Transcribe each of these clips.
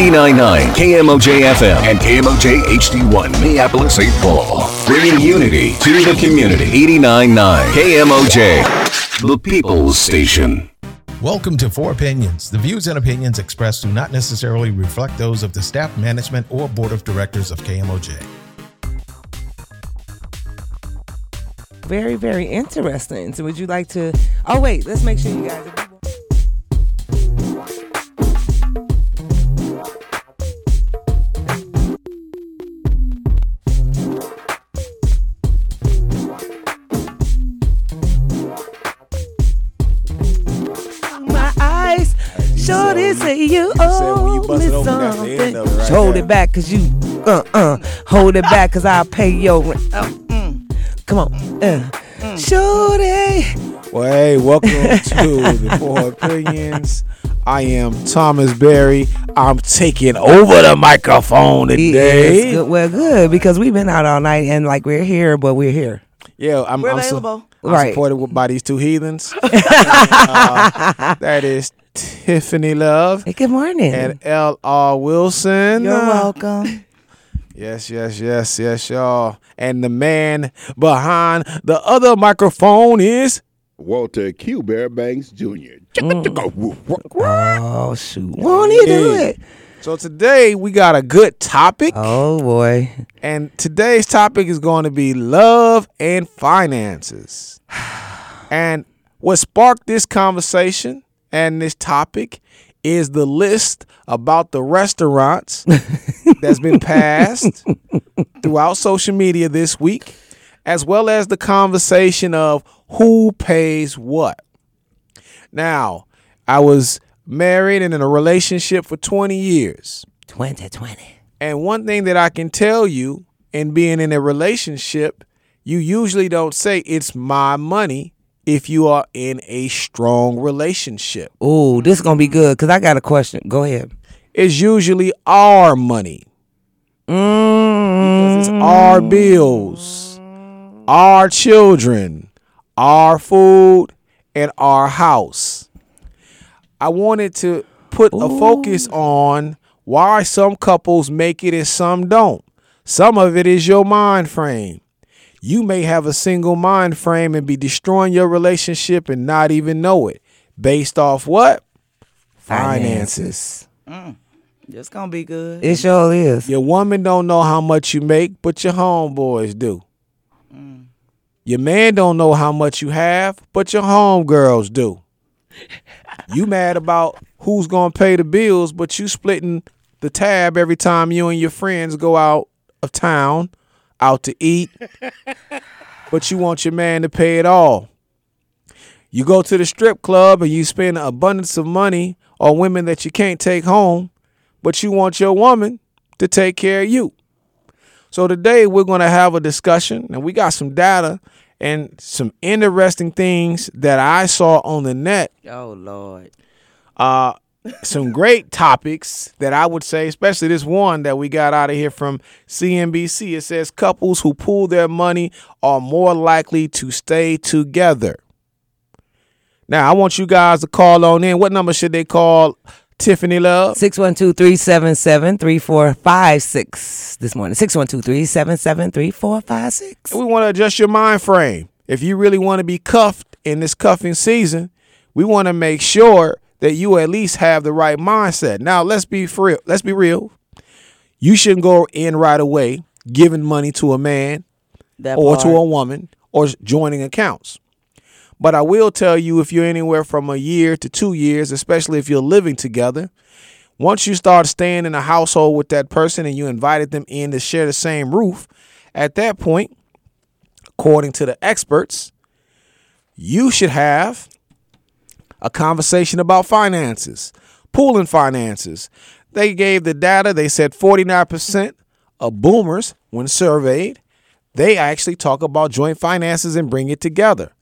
89.9 KMOJ FM and KMOJ HD1 Minneapolis, St. Paul. Bringing unity to the community. 89.9 KMOJ, the People's Station. Welcome to Four Opinions. The views and opinions expressed do not necessarily reflect those of the staff, management, or board of directors of KMOJ. Very, very interesting. So, would you like to? Oh, wait. Let's make sure you guys. Say you owe me something. Hold it back, cause you, uh, uh, hold it back, cause I'll pay your rent. Oh, mm. Come on, uh, sure they. Well, hey, welcome to the Four Opinions. I am Thomas Berry. I'm taking over the microphone today. Yes, good. Well, good because we've been out all night and like we're here, but we're here. Yeah, I'm, We're I'm, su- I'm Right. supported by these two heathens. Uh, that is Tiffany Love Hey, good morning. and L.R. Wilson. You're welcome. Yes, yes, yes, yes, y'all. And the man behind the other microphone is Walter Q. Banks Jr. Mm. Oh shoot! Won't he do it? So today we got a good topic. Oh boy. And today's topic is going to be love and finances. And what sparked this conversation and this topic is the list about the restaurants that's been passed throughout social media this week, as well as the conversation of who pays what. Now, I was married and in a relationship for 20 years. Twenty twenty. And one thing that I can tell you in being in a relationship, you usually don't say it's my money if you are in a strong relationship. Oh, this is gonna be good because I got a question. Go ahead. It's usually our money. Mm, It's our bills, our children, our food, and our house. I wanted to put a focus on why some couples make it and some don't. Some of it is your mind frame. You may have a single mind frame and be destroying your relationship and not even know it. Based off what? Finances. Mm. It's gonna be good. it sure is. Your woman don't know how much you make, but your homeboys do. Mm. Your man don't know how much you have, but your homegirls do. You mad about who's gonna pay the bills, but you splitting the tab every time you and your friends go out of town, out to eat. but you want your man to pay it all. You go to the strip club and you spend an abundance of money on women that you can't take home, but you want your woman to take care of you. So today we're going to have a discussion, and we got some data and some interesting things that I saw on the net. Oh Lord. Uh, some great topics that I would say, especially this one that we got out of here from CNBC. It says couples who pool their money are more likely to stay together. Now, I want you guys to call on in. What number should they call Tiffany Love? 612-377-3456 this morning. 612-377-3456. we want to adjust your mind frame. If you really want to be cuffed in this cuffing season, we want to make sure that you at least have the right mindset. Now, let's be real. Let's be real. You shouldn't go in right away giving money to a man That or part. to a woman or joining accounts. But I will tell you if you're anywhere from a year to two years, especially if you're living together, once you start staying in a household with that person and you invited them in to share the same roof, at that point, according to the experts, you should have a conversation about finances, pooling finances. They gave the data, they said 49% of boomers, when surveyed, they actually talk about joint finances and bring it together.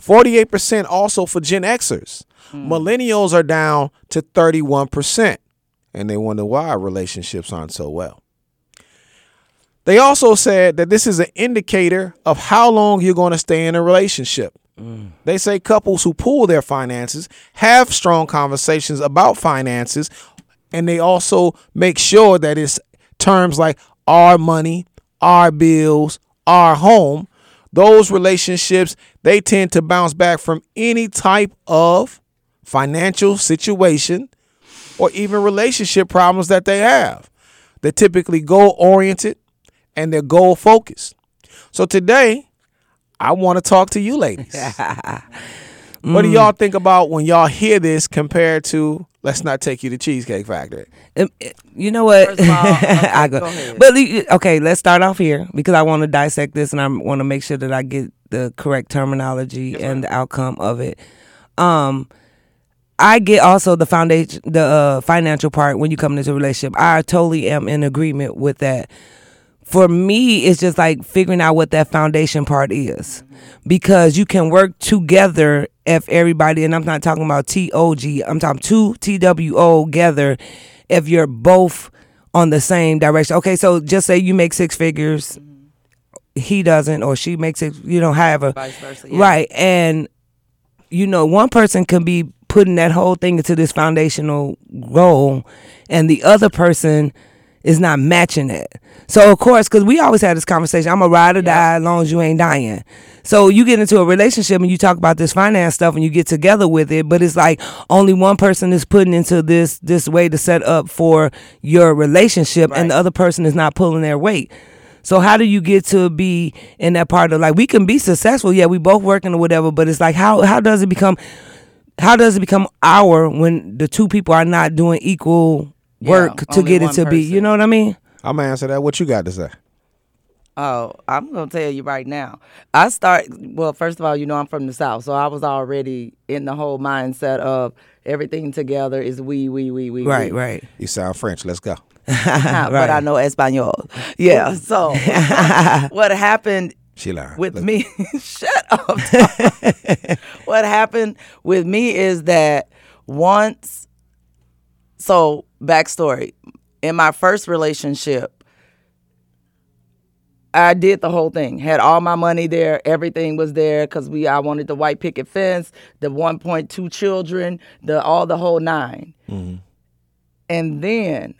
48% also for Gen Xers. Hmm. Millennials are down to 31%, and they wonder why relationships aren't so well. They also said that this is an indicator of how long you're going to stay in a relationship. They say couples who pool their finances have strong conversations about finances and they also make sure that it's terms like our money, our bills, our home. Those relationships, they tend to bounce back from any type of financial situation or even relationship problems that they have. They're typically goal oriented and they're goal focused. So today, I want to talk to you ladies. What do y'all think about when y'all hear this compared to let's not take you to Cheesecake Factory? Um, uh, You know what? All, okay, I go. go. But okay, let's start off here because I want to dissect this and I want to make sure that I get the correct terminology and the outcome of it. Um, I get also the foundation, the uh, financial part when you come into a relationship. I totally am in agreement with that. For me, it's just like figuring out what that foundation part is, because you can work together if everybody, and I'm not talking about T O G, I'm talking two T W O together. If you're both on the same direction, okay. So just say you make six figures, he doesn't, or she makes it, you know, however, Vice versa. yeah. Right. And you know, one person can be putting that whole thing into this foundational goal and the other person is not matching it. So of course, because we always had this conversation, I'm a ride or die as long as you ain't dying. So you get into a relationship and you talk about this finance stuff and you get together with it, but it's like only one person is putting into this this way to set up for your relationship and the other person is not pulling their weight. So how do you get to be in that part of like we can be successful, yeah, we both working or whatever, but it's like how how does it become how does it become our when the two people are not doing equal Yeah, work to get it one to be? You know what I mean? I'm gonna answer that. What you got to say? Oh, I'm gonna tell you right now. I start well. First of all, you know I'm from the south, so I was already in the whole mindset of everything together is we, we, we, we. Right, we. right. You sound French. Let's go. But I know Espanol. Yeah. So what happened She lied. with Look. me? shut up. What happened with me is that once. So backstory: in my first relationship, I did the whole thing. Had all my money there. Everything was there because we. I wanted the white picket fence, the 1.2 children, the all the whole 9 mm-hmm. And then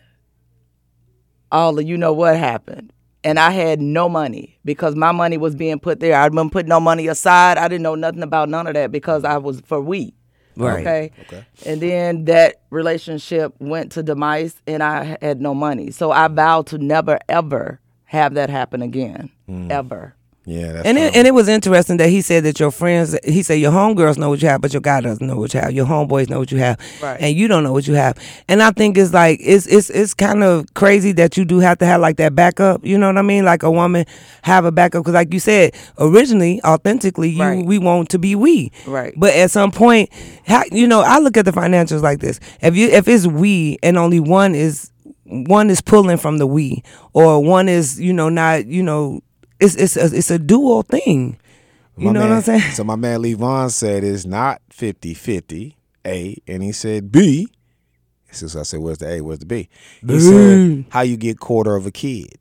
all of you know what happened. And I had no money because my money was being put there. I'd been putting no money aside. I didn't know nothing about none of that because I was for we. Right. Okay. Okay. And then that relationship went to demise and I had no money. So I vowed to never ever have that happen again. Mm. Ever. Yeah, that's And it, and it was interesting that he said that your friends, he said your homegirls know what you have, but your guy doesn't know what you have. Your homeboys know what you have, Right. and you don't know what you have. And I think it's like it's it's it's kind of crazy that you do have to have like that backup. You know what I mean? Like a woman have a backup because, like you said, originally, authentically, you Right. we want to be we. Right. But at some point, how, you know, I look at the financials like this: if you if it's we and only one is one is pulling from the we, or one is you know not you know it's it's a, it's a dual thing. You My know man- what I'm saying? So my man Levon said it's not 50-50, A, and he said B. So I said, where's the A? Where's the B? He said, how you get quarter of a kid.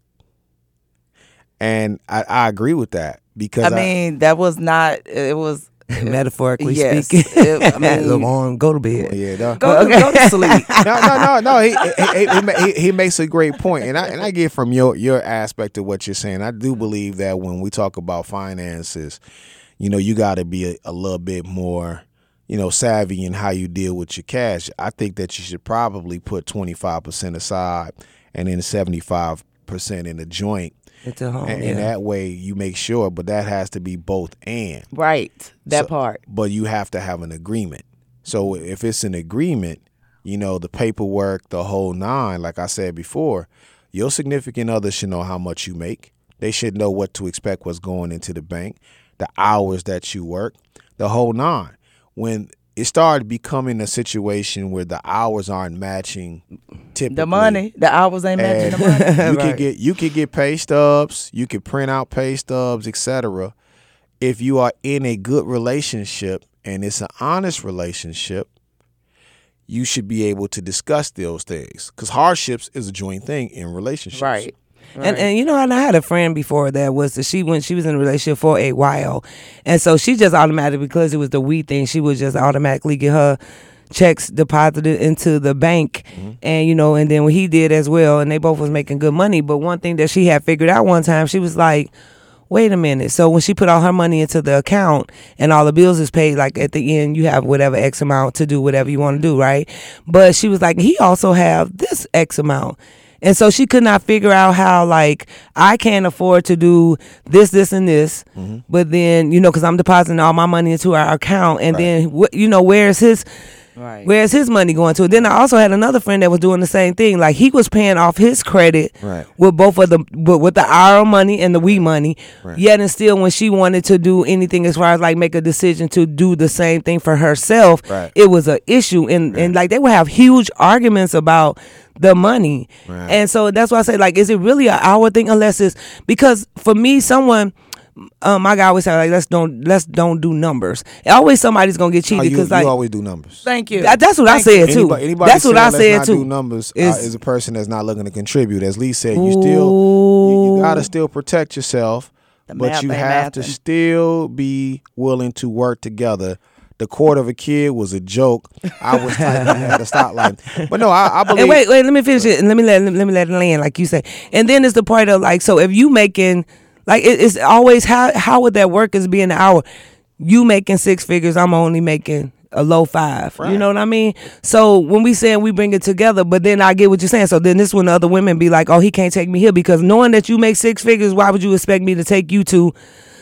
And I, I agree with that because I mean, that was not it was Metaphorically Yes. speaking, It- I mean- Levon, go to bed. yeah, no. go, go to sleep. no, no, no, no. He, he, he, he, he, he makes a great point, and I and I get from your your aspect of what you're saying. I do believe that when we talk about finances, you know, you got to be a, a little bit more, you know, savvy in how you deal with your cash. I think that you should probably put 25 percent aside, and then 75 percent in the joint, It's a home. and, yeah. and that way you make sure. But that has to be both and Right. That So- part. but you have to have an agreement. So if it's an agreement, you know, the paperwork, the whole nine, like I said before, your significant other should know how much you make. They should know what to expect what's going into the bank, the hours that you work, the whole nine. When it started becoming a situation where the hours aren't matching typically The money, the hours ain't matching the money. you could get you could get pay stubs, you could print out pay stubs, etc. If you are in a good relationship and it's an honest relationship, you should be able to discuss those things because hardships is a joint thing in relationships. Right. And and you know, and I had a friend before that was that she when she was in a relationship for a while, and so she just automatically because it was the we thing, she would just automatically get her checks deposited into the bank, Mm-hmm. and you know, and then when he did as well, and they both was making good money. But one thing that she had figured out one time, she was like. Wait a minute. So when she put all her money into the account and all the bills is paid, like at the end, you have whatever X amount to do whatever you want to do, right? But she was like, he also have this X amount. And so she could not figure out how, like, I can't afford to do this, this, and this. Mm-hmm. But then, you know, because I'm depositing all my money into our account. And then, wh- you know, where's his. Right. Where's his money going to? Then I also had another friend that was doing the same thing. Like he was paying off his credit Right. with both of the with, with the our money and the we money. Right. Yet and still, when she wanted to do anything as far as like make a decision to do the same thing for herself, Right. it was an issue. And and like they would have huge arguments about the money. And so that's why I say like, is it really an our thing? Unless it's because for me, someone. Um, my guy always say like let's don't let's don't do numbers. Always somebody's gonna get Oh, cheated because you like always do numbers. Thank you. that- that's what I said too. Anybody, anybody that's what I let's said not too. Do numbers uh, Is- is a person that's not looking to contribute. As Lee said, you still you, you gotta still protect yourself, but math you ain't have to still be willing to work together. The court of a kid was a joke. I was typing at the stoplight, but no, I, I believe. And wait, wait, let me finish it and let me let let me let it land, like you say. And then it's the part of like, so if you making like it, it's always how how would that work as being an hour? You making six figures, I'm only making a low five. You know what I mean? So when we saying we bring it together, but then I get what you're saying. So then this when the other women be like, oh, he can't take me here because knowing that you make six figures, why would you expect me to take you to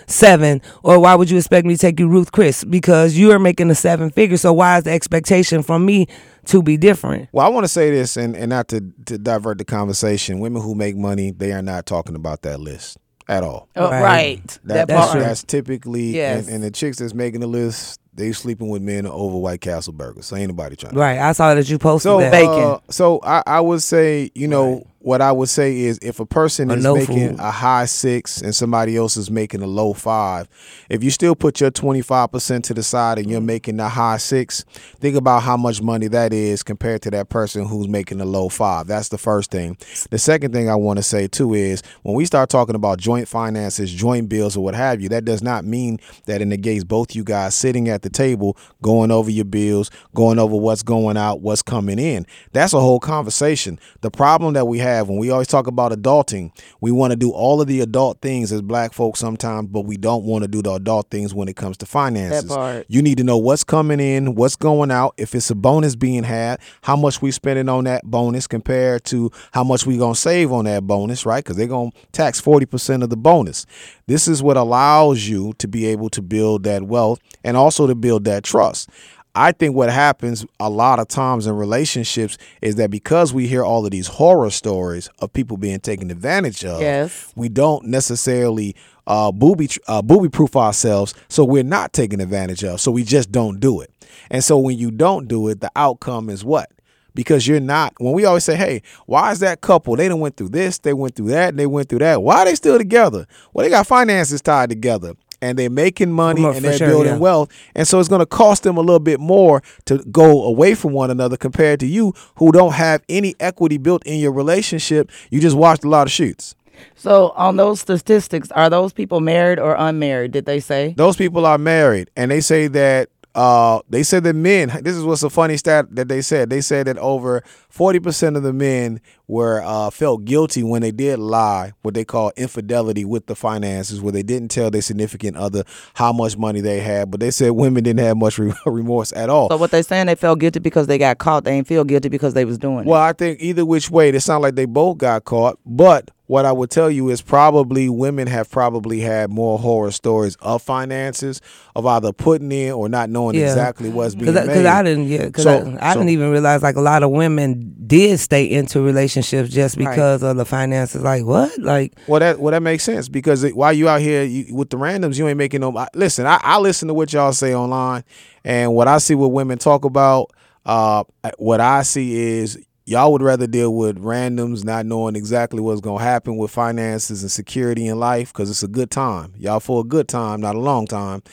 seven or why would you expect me to take you Ruth Chris because you are making a seven figure so why is the expectation from me to be different Well, I want to say this, and, and not to, to divert the conversation. Women who make money, they are not talking about that list at all. Oh, Right. right. That, That That's part. true. that's typically, Yes. and, and the chicks that's making the list, they sleeping with men over White Castle burgers. So ain't nobody trying. to right I saw that you posted So, that Bacon. uh, so I, I would say, you know, what I would say is if a person is making food. a high six and somebody else is making a low five, if you still put your 25% to the side and you're making the high six, think about how much money that is compared to that person who's making the low five. That's the first thing. The second thing I want to say too is when we start talking about joint finances, joint bills, or what have you, that does not mean that it negates both you guys sitting at the table, going over your bills, going over what's going out, what's coming in. That's a whole conversation. The problem that we have when we always talk about adulting, we want to do all of the adult things as black folks sometimes, but we don't want to do the adult things when it comes to finances. part. You need to know what's coming in, what's going out, if it's a bonus being had, how much we spending on that bonus compared to how much we gonna save on that bonus, right? Because they're gonna tax 40% of the bonus. This is what allows you to be able to build that wealth and also to build that trust. I think what happens a lot of times in relationships is that because we hear all of these horror stories of people being taken advantage of, Yes. we don't necessarily uh, booby uh, booby proof ourselves, so we're not taken advantage of. So we just don't do it. And so when you don't do it, the outcome is what? Because you're not. When we always say, "Hey, why is that couple? They done went through this, they went through that, and they went through that. Why are they still together? Well, they got finances tied together." And they're making money For- and they're sure, building yeah. wealth. And so it's going to cost them a little bit more to go away from one another compared to you who don't have any equity built in your relationship. You just watched a lot of shoots. So on those statistics, are those people married or unmarried? Did they say? those people are married and they say that uh they said that men this is what's a funny stat that they said they said that over 40% of the men were uh felt guilty when they did lie what they call infidelity with the finances where they didn't tell their significant other how much money they had but they said women didn't have much re- remorse at all So what they saying? They felt guilty because they got caught. They ain't feel guilty because they was doing Well, I think either which way, it sounds like they both got caught. But what I would tell you is probably women have probably had more horror stories of finances, of either putting in or not knowing Yeah. exactly what's being Because made. I, didn't, yeah, because So- I, I so- didn't even realize like a lot of women did stay into relationships just Right. because of the finances. Like what? Like Well, that well that makes sense because it, while you out here you, with the randoms, you ain't making no. I, listen, I, I listen to what y'all say online, and what I see what women talk about. Uh, what I see is y'all would rather deal with randoms, not knowing exactly what's gonna happen with finances and security in life, because it's a good time. Y'all for a good time, not a long time.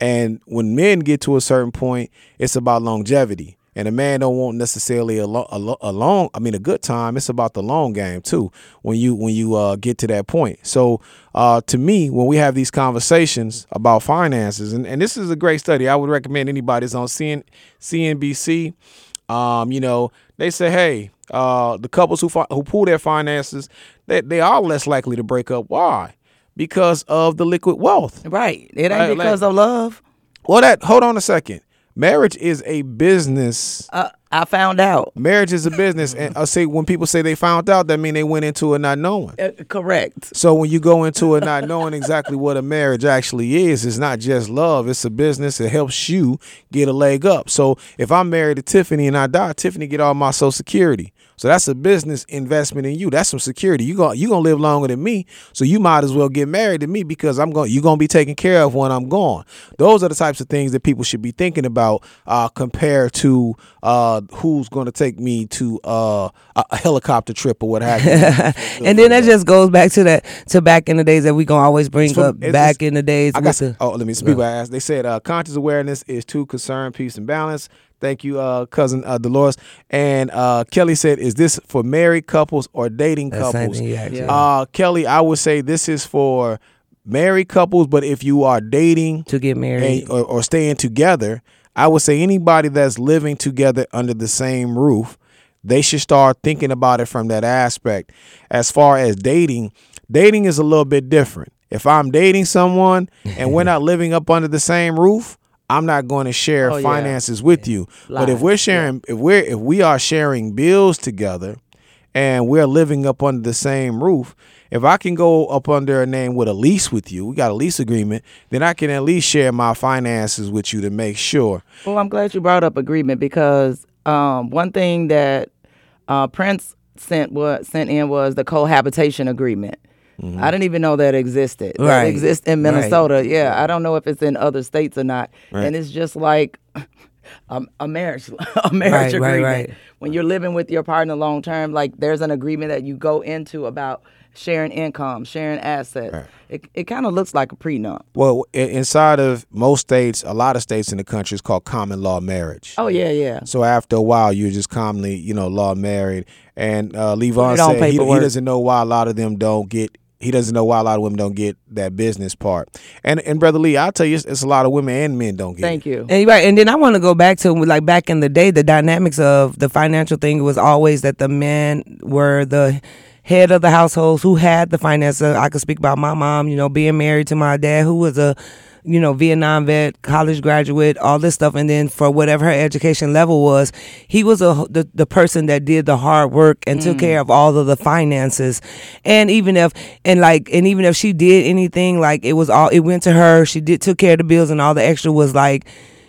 And when men get to a certain point, it's about longevity. and a man don't want necessarily a, lo- a, lo- a long i mean a good time it's about the long game too when you when you uh, get to that point so uh, to me when we have these conversations about finances and, and this is a great study i would recommend anybody that's on CN, cnbc um, you know they say hey uh, the couples who fi- who pool their finances they, they are less likely to break up why because of the liquid wealth Right. It ain't Right, like- because of love. well that hold on a second marriage is a business Uh, I found out. marriage is a business and i say when people say they found out that mean they went into it not knowing Uh, correct. so when you go into it not knowing exactly what a marriage actually is it's not just love it's a business it helps you get a leg up so if i'm married to tiffany and i die tiffany get all my social security so that's a business investment in you. That's some security. You going you gonna live longer than me, so you might as well get married to me because I'm going. You're gonna be taken care of when I'm gone. Those are the types of things that people should be thinking about uh, compared to uh, who's going to take me to uh, a, helicopter trip or what have you. and then that just goes back to that to back in the days that we gonna always bring from- up back in the days. I got the, oh, let me. Some people asked. They said uh, conscious awareness is to concern, peace, and balance. Thank you, uh, cousin uh, Dolores. And uh, Kelly said, "Is this for married couples or dating That same couples?" yeah. Uh, Kelly, I would say this is for married couples, but if you are dating to get married. and, or, or staying together, I would say anybody that's living together under the same roof, they should start thinking about it from that aspect. As far as dating, dating is a little bit different. If I'm dating someone and we're not living up under the same roof, I'm not going to share Oh, yeah. finances with you. But if we're sharing, if we're if we are sharing bills together, and we're living up under the same roof, if I can go up under a name with a lease with you, we got a lease agreement, then I can at least share my finances with you to make sure. Well, I'm glad you brought up agreement because um, one thing that uh, Prince sent was sent in was the cohabitation agreement. I didn't even know that existed. That Right. exists in Right. Minnesota. Yeah, I don't know if it's in other states or not. And it's just like a, a marriage, a marriage Right, right, agreement. right. When you're living with your partner long term, like there's an agreement that you go into about sharing income, sharing assets. It it kind of looks like a prenup. Well, inside of most states, a lot of states in the country, it's called common law marriage. Oh yeah, yeah. So after a while, you're just commonly, you know, law married. And uh, Levon on said he, he doesn't know why a lot of them don't get. He doesn't know why a lot of women don't get that business part. And and brother Lee, I'll tell you, it's, it's a lot of women and men don't get. Thank it. you. And right, and then I want to go back to like back in the day, the dynamics of the financial thing was always that the men were the head of the households who had the finances. I could speak about my mom, you know, being married to my dad, who was a, you know, Vietnam vet, college graduate, all this stuff, and then for whatever her education level was, he was a the, the person that did the hard work and took care mm. of all of the finances, and even if and like and even if she did anything, like it was all it went to her. She did took care of the bills, and all the extra was like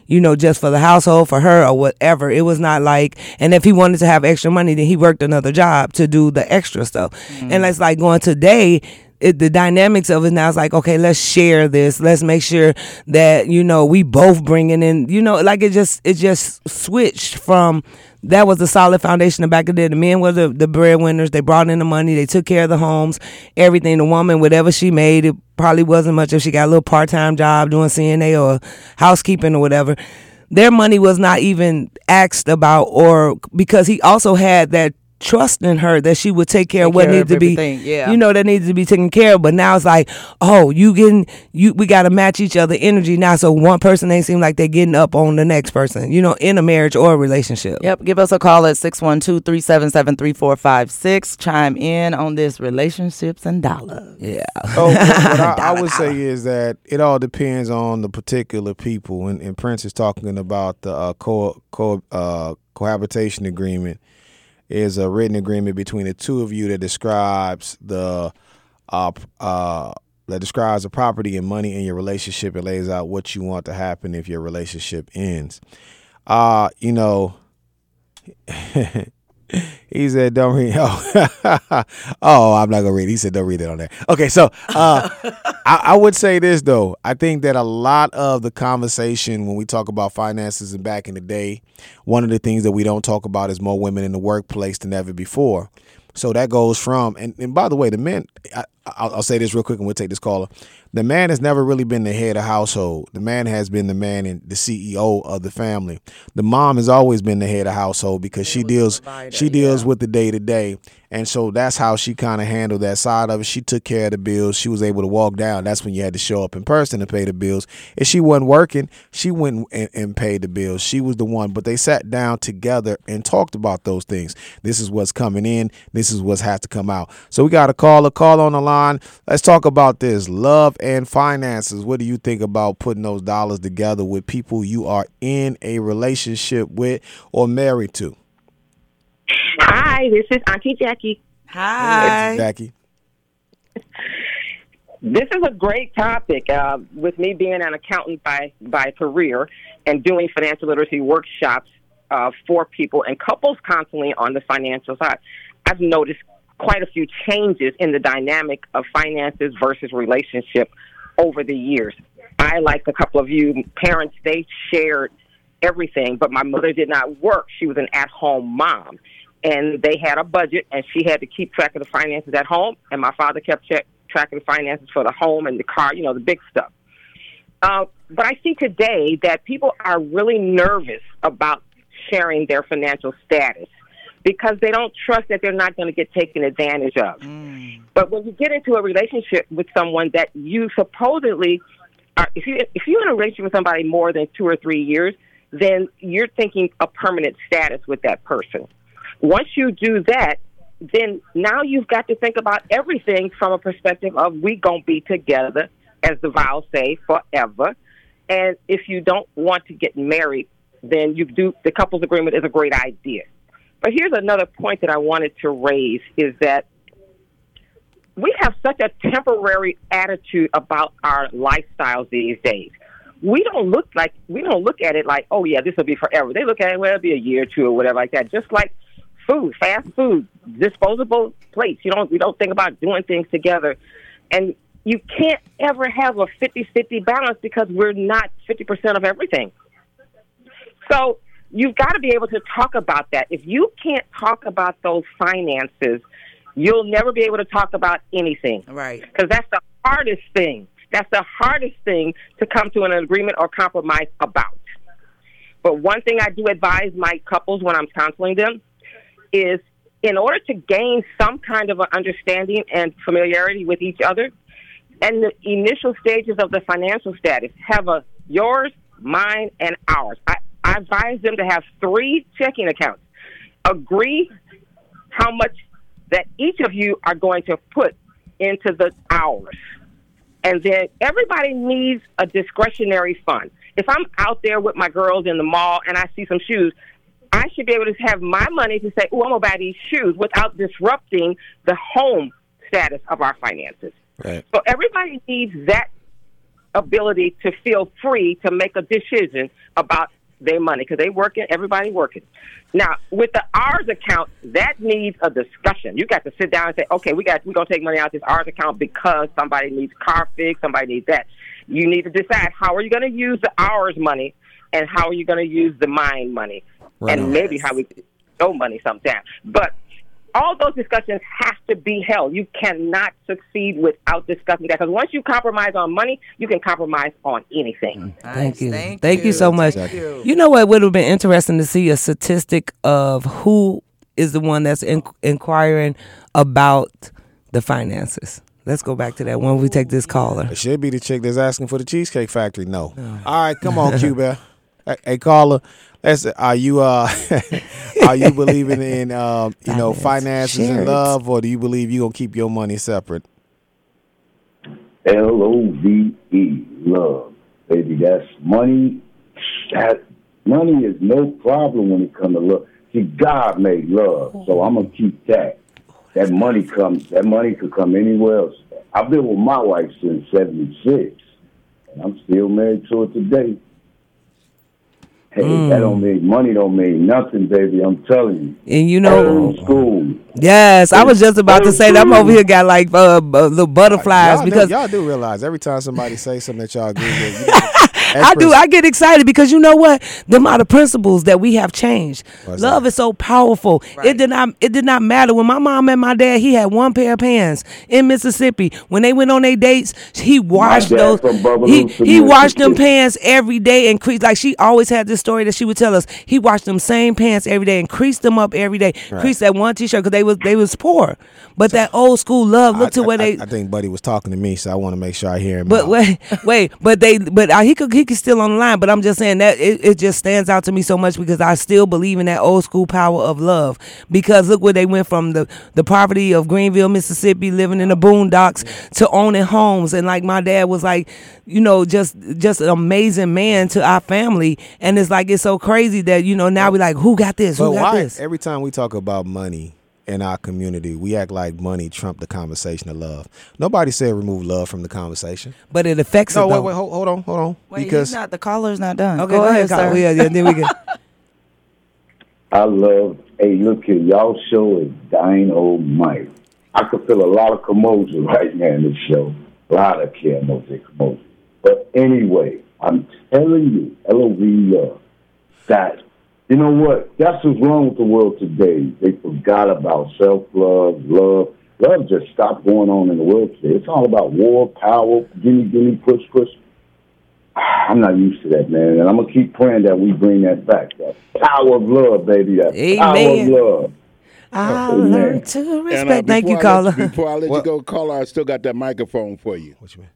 you know, just for the household, for her, or whatever. It was not like, and if he wanted to have extra money, then he worked another job to do the extra stuff. And mm. it's like going today, it, the dynamics of it now is like, okay, let's share this. Let's make sure that you know we both bringing in, you know, like it just it just switched from that was the solid foundation of back in the day. The men were the, the breadwinners. They brought in the money. They took care of the homes, everything. The woman, whatever she made, it probably wasn't much if she got a little part time job doing CNA or housekeeping or whatever. Their money was not even asked about, or because he also had that trust in her that she would take care Take of what care needed of to be, yeah. you know, that needed to be taken care of. But now it's like, oh, you getting you, we got to match each other energy now. So one person ain't seem like they're getting up on the next person, you know, in a marriage or a relationship. Yep. Give us a call at 612 377 3456. Chime in on this relationships and dollars. Yeah. So what, what I, I would say is that it all depends on the particular people. And, and Prince is talking about the uh, co, co uh, cohabitation agreement is a written agreement between the two of you that describes the uh, uh, that describes the property and money in your relationship. It lays out what you want to happen if your relationship ends. Uh, you know, he said, "Don't read." Oh, oh, I'm not gonna read. He said, "Don't read it on there." Okay, so uh, I, I would say this though. I think that a lot of the conversation when we talk about finances and back in the day, one of the things that we don't talk about is more women in the workplace than ever before. So that goes from and, and by the way, the men. I, I'll, I'll, say this real quick and we'll take this caller. The man has never really been the head of household. The man has been the man and the CEO of the family. The mom has always been the head of household because she deals provider, she deals yeah. with the day to day. And so that's how she kind of handled that side of it. She took care of the bills. She was able to walk down. That's when you had to show up in person to pay the bills. If she wasn't working, she went and, and paid the bills. She was the one. But they sat down together and talked about those things. This is what's coming in. This is what has to come out. So we got a caller. Call on the line. Let's talk about this love and finances. What do you think about putting those dollars together with people you are in a relationship with or married to? Hi, this is Auntie Jackie. Hi, hey, Jackie. This is a great topic. Uh, with me being an accountant by by career and doing financial literacy workshops uh, for people and couples constantly on the financial side, I've noticed quite a few changes in the dynamic of finances versus relationship over the years. I, like a couple of you parents, they shared everything, but my mother did not work. She was an at home mom. And they had a budget, and she had to keep track of the finances at home. And my father kept check, track of the finances for the home and the car, you know, the big stuff. Uh, but I see today that people are really nervous about sharing their financial status because they don't trust that they're not going to get taken advantage of. Mm. But when you get into a relationship with someone that you supposedly are, if you if you're in a relationship with somebody more than two or three years, then you're thinking a permanent status with that person. Once you do that, then now you've got to think about everything from a perspective of we gonna be together, as the vows say, forever. And if you don't want to get married, then you do the couples agreement is a great idea. But here's another point that I wanted to raise is that we have such a temporary attitude about our lifestyles these days. We don't look like we don't look at it like, oh yeah, this will be forever. They look at it well, it'll be a year or two or whatever like that. Just like food, fast food, disposable plates. You don't we don't think about doing things together. And you can't ever have a 50-50 balance because we're not 50% of everything. So you've got to be able to talk about that. If you can't talk about those finances, you'll never be able to talk about anything. Right. Because that's the hardest thing. That's the hardest thing to come to an agreement or compromise about. But one thing I do advise my couples when I'm counseling them is in order to gain some kind of an understanding and familiarity with each other, and the initial stages of the financial status have a yours, mine, and ours. I, advise them to have three checking accounts. Agree how much that each of you are going to put into the hours. And then everybody needs a discretionary fund. If I'm out there with my girls in the mall and I see some shoes, I should be able to have my money to say, oh, I'm going to buy these shoes without disrupting the home status of our finances. Right. So everybody needs that ability to feel free to make a decision about their money because they working, everybody working. Now, with the ours account, that needs a discussion. You got to sit down and say, okay, we got we're gonna take money out of this ours account because somebody needs car fix, somebody needs that. You need to decide how are you going to use the ours money and how are you going to use the mine money, right. and maybe how we show money sometimes. But all those discussions have to be held. You cannot succeed without discussing that because once you compromise on money, you can compromise on anything. Mm. Nice. Thank you. Thank, Thank you. you. so much. You. you. know what would have been interesting to see a statistic of who is the one that's in- inquiring about the finances. Let's go back to that when we take this caller. It should be the chick that's asking for the Cheesecake Factory. No. Oh. All right, come on, Cuba. hey, caller. That's are you uh are you believing in um you know finances and love, or do you believe you gonna keep your money separate? L O V E love, baby. That's money. That money is no problem when it comes to love. See, God made love, so I'm gonna keep that. That money comes. That money could come anywhere else. I've been with my wife since '76, and I'm still married to her today. Hey, mm. that don't mean money. Don't mean nothing, baby. I'm telling you. And you know, school. Yes, I was just about to say that I'm over here got like uh, the butterflies y'all because y'all do realize every time somebody say something that y'all agree with. I do. I get excited because you know what? Them are the principles that we have changed. What's Love is so powerful. It did not. It did not matter when my mom and my dad. He had one pair of pants in Mississippi. When they went on their dates, he washed those. He he washed them pants every day and creased. Like she always had this story that she would tell us. He washed them same pants every day and creased them up every day. Creased that one t-shirt because they was they was poor. But that old school love. Look to I, where I- they. I think Buddy was talking to me, so I want to make sure I hear him. But out. wait, wait, but they, but uh, he could, he could still on the line. But I'm just saying that it, it just stands out to me so much because I still believe in that old school power of love. Because look where they went from the the poverty of Greenville, Mississippi, living in the boondocks to owning homes. And like my dad was like, you know, just just an amazing man to our family. And it's like it's so crazy that you know now we're like who got this, But who got why this. every time we talk about money in our community, we act like money trumped the conversation of love. Nobody said remove love from the conversation. But it affects No, it. wait, though. wait, hold, hold on, hold on. Wait, because he's not the caller's not done. Okay, go, ahead, Carl. sir. Yeah, uh, yeah, then we go. I love, hey, look here, y'all show is dynamite. I could feel a lot of commotion right now in this show. A lot of KMOJ commotion. But anyway, I'm telling you, LOV love, that, you know what? That's what's wrong with the world today. They forgot about self love, love. Love just stopped going on in the world today. It's all about war, power, gimme, gimme, push, push. I'm not used to that, man. And I'm gonna keep praying that we bring that back. That power of love, baby. That power of love. I Amen. learned to And, uh, respect. Thank you, I caller. Before I let What? you go, caller, I still got that microphone for you. What you mean?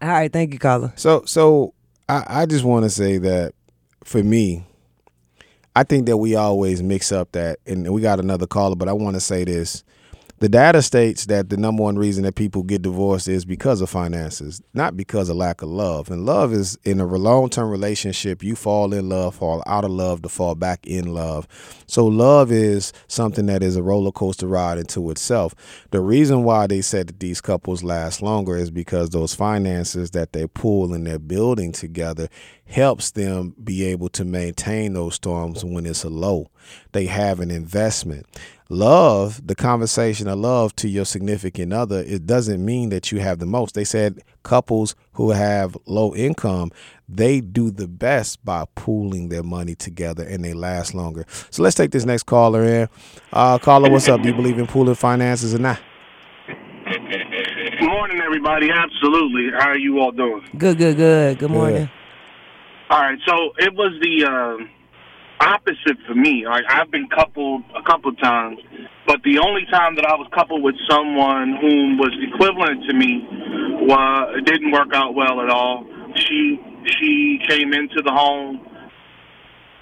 All right, thank you, caller. So, so I, I just want to say that for me, I think that we always mix up that, and we got another caller, but I want to say this. The data states that the number one reason that people get divorced is because of finances, not because of lack of love. And love is in a long term relationship, you fall in love, fall out of love to fall back in love. So, love is something that is a roller coaster ride into itself. The reason why they said that these couples last longer is because those finances that they pull and they're building together helps them be able to maintain those storms when it's a low. They have an investment. Love, the conversation of love to your significant other, it doesn't mean that you have the most. They said couples who have low income, they do the best by pooling their money together and they last longer. So let's take this next caller in. Uh, caller, what's up? Do you believe in pooling finances or not? Good morning, everybody. Absolutely. How are you all doing? Good, good, good. Good morning. All right. So it was the uh, opposite for me. I've been coupled a couple times, but the only time that I was coupled with someone whom was equivalent to me, was it didn't work out well at all. She she came into the home,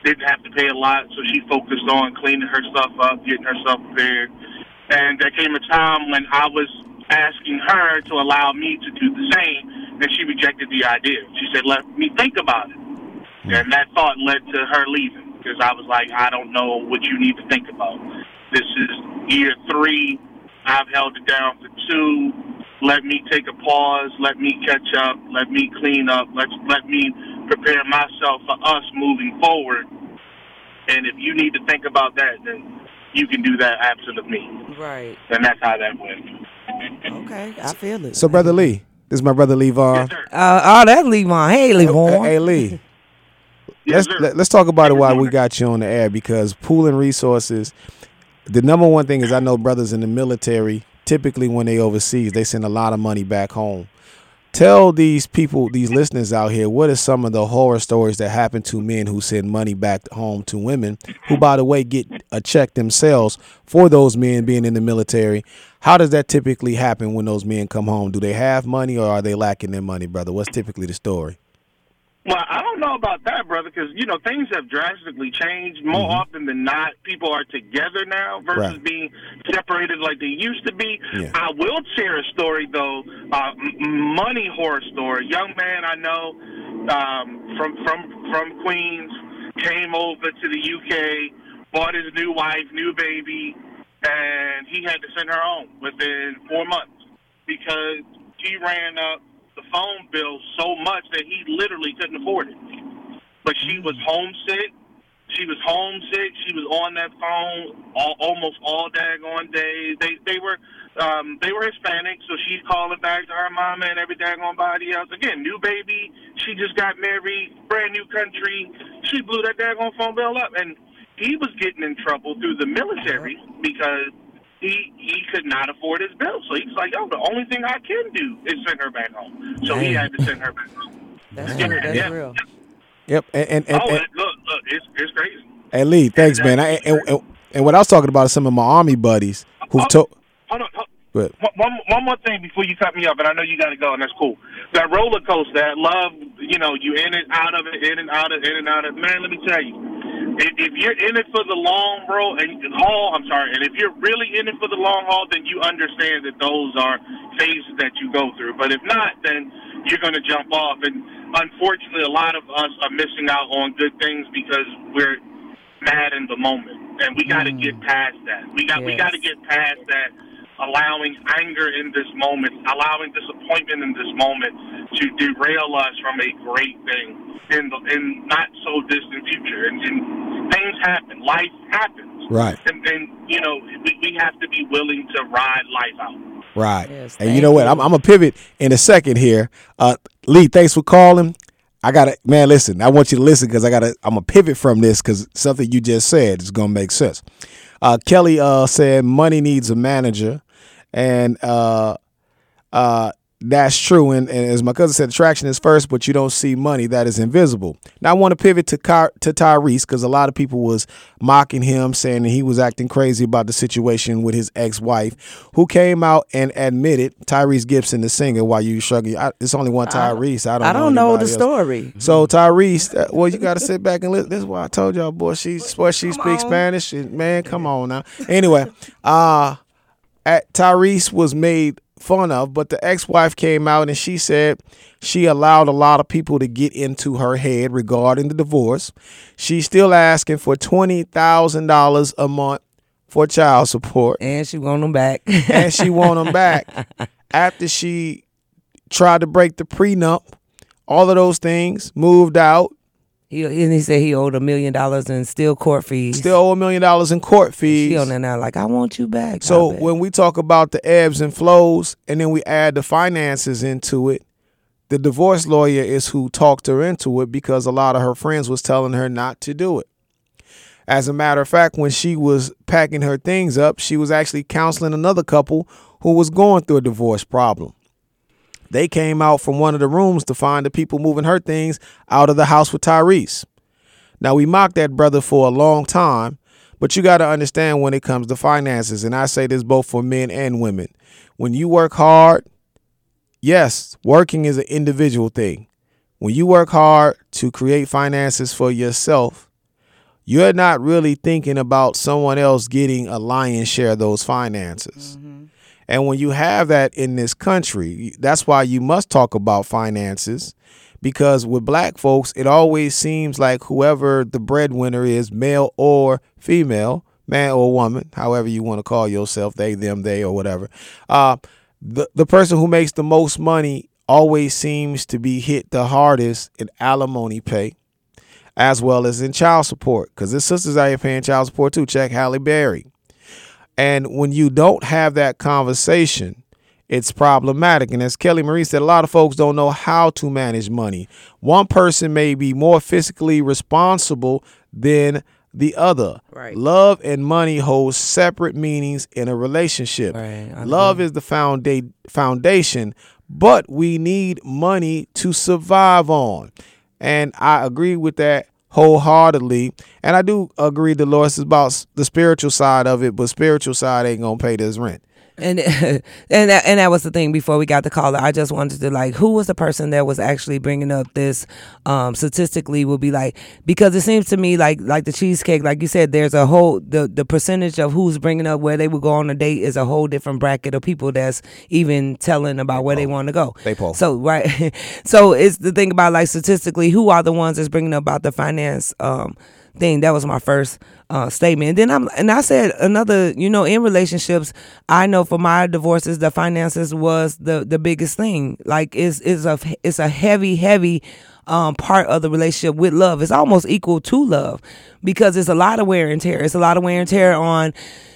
didn't have to pay a lot, so she focused on cleaning her stuff up, getting herself prepared. And there came a time when I was asking her to allow me to do the same, and she rejected the idea. She said, "Let me think about it." And that thought led to her leaving because I was like, I don't know what you need to think about. This is year three. I've held it down for two. Let me take a pause. Let me catch up. Let me clean up. Let's let me prepare myself for us moving forward. And if you need to think about that, then you can do that absent of me. Right. And that's how that went. Okay, I feel it. So, Brother Lee, this is my brother Lee Vaughn. Yes, sir. Uh, oh, that's Levon. Hey, Hey, hey, Lee. Yes, let's let, let's talk about it while we got you on the air because pooling resources. The number one thing is I know brothers in the military typically when they overseas they send a lot of money back home. Tell these people, these listeners out here, what are some of the horror stories that happen to men who send money back home to women, who, by the way, get a check themselves for those men being in the military? How does that typically happen when those men come home? Do they have money or are they lacking their money, brother? What's typically the story? Well, I don't know about that, brother, because you know things have drastically changed. More often than not, people are together now versus Mm-hmm. Right. being separated like they used to be. Yeah. I will share a story though, uh, money horror story. Young man I know um, from from from Queens came over to the UK, bought his new wife, new baby, and he had to send her home within four months because she ran up the phone bill so much that he literally couldn't afford it. But she was homesick. she was homesick. She was on that phone all, almost all daggone day. They they were um, they were Hispanic, so she's calling back to her mama and every daggone body else. Again, new baby. She just got married, brand new country. She blew that daggone phone bill up, and he was getting in trouble through the military because he he could not afford his bill. So he's like, yo, the only thing I can do is send her back home. So he had to send her back home. That's Yeah, real. That's yeah. real. Yep. And and, and, oh, and, and look, look, it's it's crazy. Hey Lee, thanks, man. I, and, and, and what I was talking about is some of my army buddies who Oh, told. Hold one, one, more thing before you cut me off, and I know you got to go, and that's cool. That roller coaster, that love, you know, you in and out of it, in and out of, in and out of. Man, let me tell you, if, if you're in it for the long, bro, and haul, I'm sorry, and if you're really in it for the long haul, then you understand that those are phases that you go through. But if not, then you're going to jump off, and unfortunately, a lot of us are missing out on good things because we're mad in the moment, and we got to mm. get past that. We got we got to get past that. Allowing anger in this moment, allowing disappointment in this moment to derail us from a great thing in the in not so distant future. And, and things happen, life happens, Right. and and you know we, we have to be willing to ride life out. Right. Yes, and you know what? I'm, I'm gonna pivot in a second here. Uh, Lee, thanks for calling. I gotta, man. Listen, I want you to listen because I gotta. I'm gonna pivot from this because something you just said is gonna make sense. Uh, Kelly uh, said money needs a manager, and uh, uh, that's true. And, and as my cousin said, attraction is first, but you don't see money that is invisible. Now I want to pivot to Ky- to Tyrese because a lot of people was mocking him, saying that he was acting crazy about the situation with his ex-wife, who came out and admitted Tyrese Gibson, the singer. While you shrugging, I, it's only one Tyrese. I don't. I don't know the else. story. So Tyrese, uh, well, you got to sit back and listen. This is why I told y'all, boy. She, boy, she speaks Spanish. And, man, come on now. Anyway, uh, at Tyrese was made fun of, but the ex-wife came out and she said she allowed a lot of people to get into her head regarding the divorce. She's still asking for twenty thousand dollars a month for child support, And she want them back. and she want them back after she tried to break the prenup. All of those things moved out. He, and he said he owed a million dollars in still court fees. Still owe a million dollars in court fees. she on there now like I want you back. So when we talk about the ebbs and flows, and then we add the finances into it, the divorce lawyer is who talked her into it because a lot of her friends was telling her not to do it. As a matter of fact, when she was packing her things up, she was actually counseling another couple who was going through a divorce problem. They came out from one of the rooms to find the people moving her things out of the house with Tyrese. Now we mocked that brother for a long time, but you got to understand when it comes to finances, and I say this both for men and women. When you work hard, yes, working is an individual thing. When you work hard to create finances for yourself, you're not really thinking about someone else getting a lion's share of those finances. Mm-hmm. And when you have that in this country, that's why you must talk about finances because with black folks, it always seems like whoever the breadwinner is, male or female, man or woman, however you want to call yourself, they, them, they, or whatever, uh, the, the person who makes the most money always seems to be hit the hardest in alimony pay as well as in child support because his sisters out here paying child support too. Check Halle Berry. And when you don't have that conversation, it's problematic. And as Kelly Marie said, a lot of folks don't know how to manage money. One person may be more physically responsible than the other. Right. Love and money hold separate meanings in a relationship. Right, Love is the founda- foundation, but we need money to survive on. And I agree with that wholeheartedly. And I do agree, Dolores, is about the spiritual side of it, but spiritual side ain't gonna pay this rent. And and that, and that was the thing before we got the caller. I just wanted to like who was the person that was actually bringing up this um, statistically would be like because it seems to me like like the cheesecake like you said there's a whole the the percentage of who's bringing up where they would go on a date is a whole different bracket of people that's even telling about where they want to go. They pull. So right, so it's the thing about like statistically who are the ones that's bringing up about the finance um thing. That was my first uh, statement. And then I'm and I said another, you know, in relationships, I know for my divorces, the finances was the the biggest thing. Like it's it's a it's a heavy heavy um, part of the relationship with love. It's almost equal to love because it's a lot of wear and tear. It's a lot of wear and tear on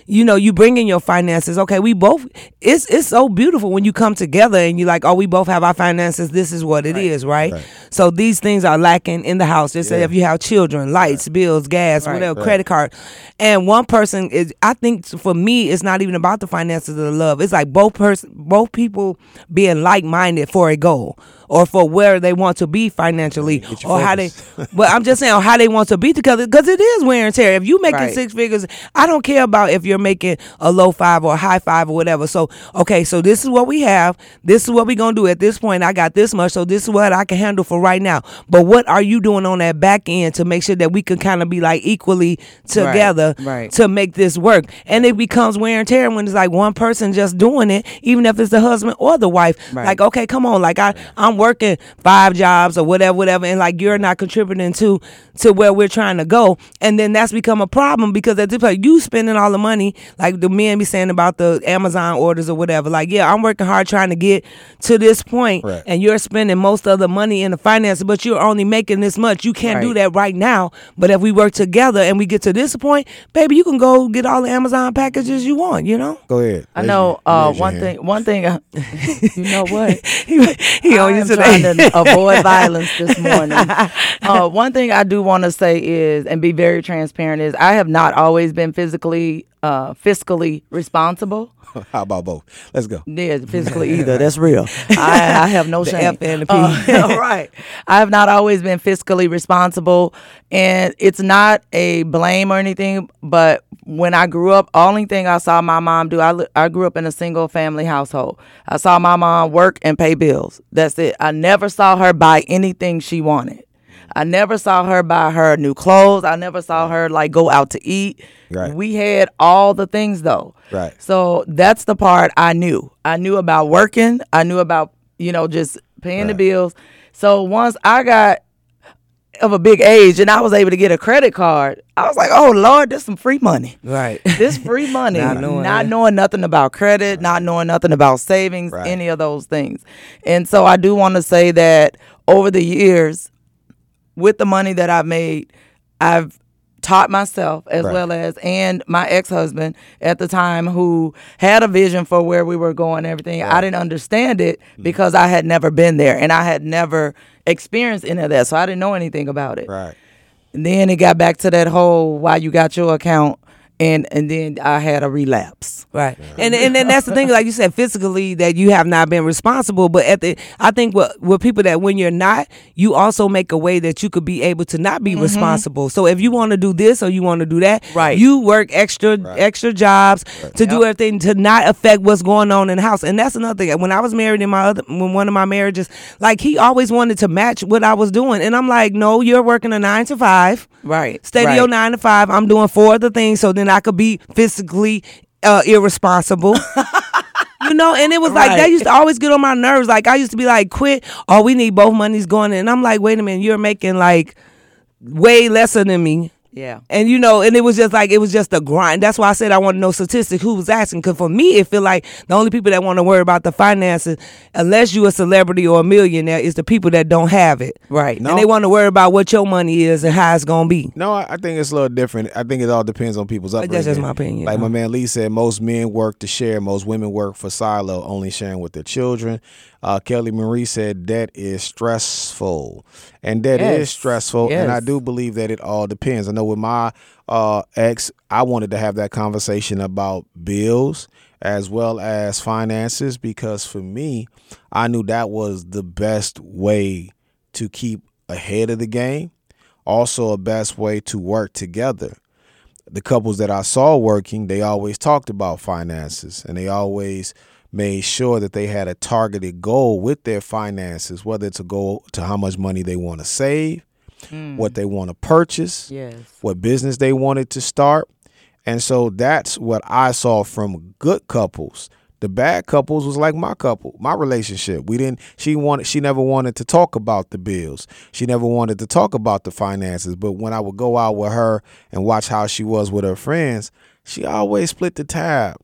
you know, you bring in your finances. Okay, we both. It's it's so beautiful when you come together and you're like, oh, we both have our finances. This is what it right. is, right? right? So these things are lacking in the house. Just yeah. say if you have children, lights, right. bills, gas, whatever, credit card, and one person is. I think for me, it's not even about the finances of the love. It's like both person, both people being like minded for a goal or for where they want to be financially or how they but I'm just saying how they want to be together because it is wear and tear. If you making six figures, I don't care about if you're making a low five or a high five or whatever. So okay, so this is what we have. This is what we're gonna do at this point. I got this much, so this is what I can handle for right now. But what are you doing on that back end to make sure that we can kind of be like equally together right. Right. to make this work? And it becomes wear and tear when it's like one person just doing it, even if it's the husband or the wife. Like, okay, come on, like I I'm working five jobs or whatever, whatever, and like you're not contributing to to where we're trying to go, and then that's become a problem because at this point you spending all the money, like the men be saying about the Amazon orders or whatever. Like, yeah, I'm working hard trying to get to this point, right. and you're spending most of the money in the finances, but you're only making this much. You can't right. do that right now. But if we work together and we get to this point, baby, you can go get all the Amazon packages you want. You know. Go ahead. I know uh, one thing. One thing. Uh, you know what? he he on you today trying to avoid violence this morning. Uh, one thing I do want to say is, and be very transparent, is I have not always been physically, uh, fiscally responsible. How about both? Let's go. Yeah, physically either. That's real. I, I have no the shame. F and the P. Uh, right. I have not always been fiscally responsible, and it's not a blame or anything. But when I grew up, only thing I saw my mom do, I I grew up in a single family household. I saw my mom work and pay bills. That's it. I never saw her buy anything she wanted. I never saw her buy her new clothes. I never saw her like go out to eat. Right. We had all the things though. Right. So that's the part I knew. I knew about working. I knew about, you know, just paying right. the bills. So once I got of a big age and I was able to get a credit card, I was like, oh Lord, there's some free money. Right. This free money. not, knowing, not knowing, nothing about credit, right. not knowing nothing about savings, right. any of those things. And so I do want to say that over the years, with the money that I've made, I've taught myself as right. well as and my ex-husband at the time who had a vision for where we were going everything right. i didn't understand it mm. because i had never been there and i had never experienced any of that so i didn't know anything about it right and then it got back to that whole why you got your account and and then I had a relapse. Right, yeah. and and then that's the thing, like you said, physically that you have not been responsible. But at the, I think what with people that when you're not, you also make a way that you could be able to not be mm-hmm. responsible. So if you want to do this or you want to do that, right, you work extra right. extra jobs right. to yep. do everything to not affect what's going on in the house. And that's another thing. When I was married in my other, when one of my marriages, like he always wanted to match what I was doing, and I'm like, no, you're working a nine to five, right, stay right. nine to five. I'm doing four other things, so then I could be physically uh, irresponsible. you know, and it was like that used to always get on my nerves. Like I used to be like, quit. Oh, we need both monies going, and I'm like, wait a minute, you're making like way lesser than me. Yeah. And you know, and it was just like it was just a grind. That's why I said I want to know statistics. Who was asking? Because for me, it feel like the only people that want to worry about the finances, unless you a celebrity or a millionaire, is the people that don't have it. Right. No. And they want to worry about what your money is and how it's gonna be. No, I think it's a little different. I think it all depends on people's upbringing. That's just my opinion. Like my man Lee said, most men work to share, most women work for silo, only sharing with their children. Uh, Kelly Marie said debt is stressful, and debt yes. is stressful, yes. and I do believe that it all depends. I know with my uh, ex, I wanted to have that conversation about bills as well as finances because for me, I knew that was the best way to keep ahead of the game. Also, a best way to work together. The couples that I saw working, they always talked about finances and they always made sure that they had a targeted goal with their finances, whether it's a goal to how much money they want to save, mm. what they want to purchase, yes. what business they wanted to start. And so that's what I saw from good couples. The bad couples was like my couple, my relationship. We didn't she wanted she never wanted to talk about the bills. She never wanted to talk about the finances, but when I would go out with her and watch how she was with her friends, she always split the tab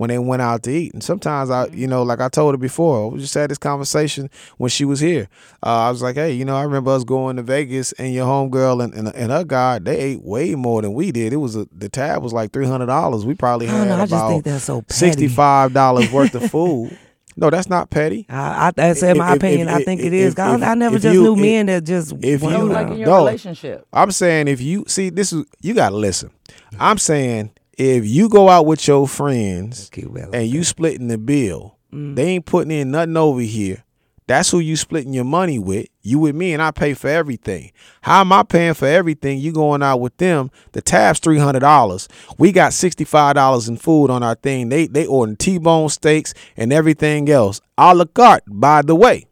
when they went out to eat. And sometimes I, you know, like I told her before, we just had this conversation when she was here. Uh, I was like, hey, you know, I remember us going to Vegas and your homegirl and, and, and her guy, they ate way more than we did. It was a, the tab was like three hundred dollars. We probably I had know, I just about think that's so petty. sixty five dollars worth of food. No, that's not petty. I, I that's in my If- if- opinion. if- I think it if- is. if- I, I never just you- knew if- men that just if you- like in your No. relationship. I'm saying if you see this is you gotta listen. I'm saying if you go out with your friends and you splitting the bill, Mm. they ain't putting in nothing over here. That's who you splitting your money with. You with me and I pay for everything. How am I paying for everything? You going out with them. The tab's three hundred dollars. We got sixty five dollars in food on our thing. They they ordering T bone steaks and everything else. A la carte, by the way.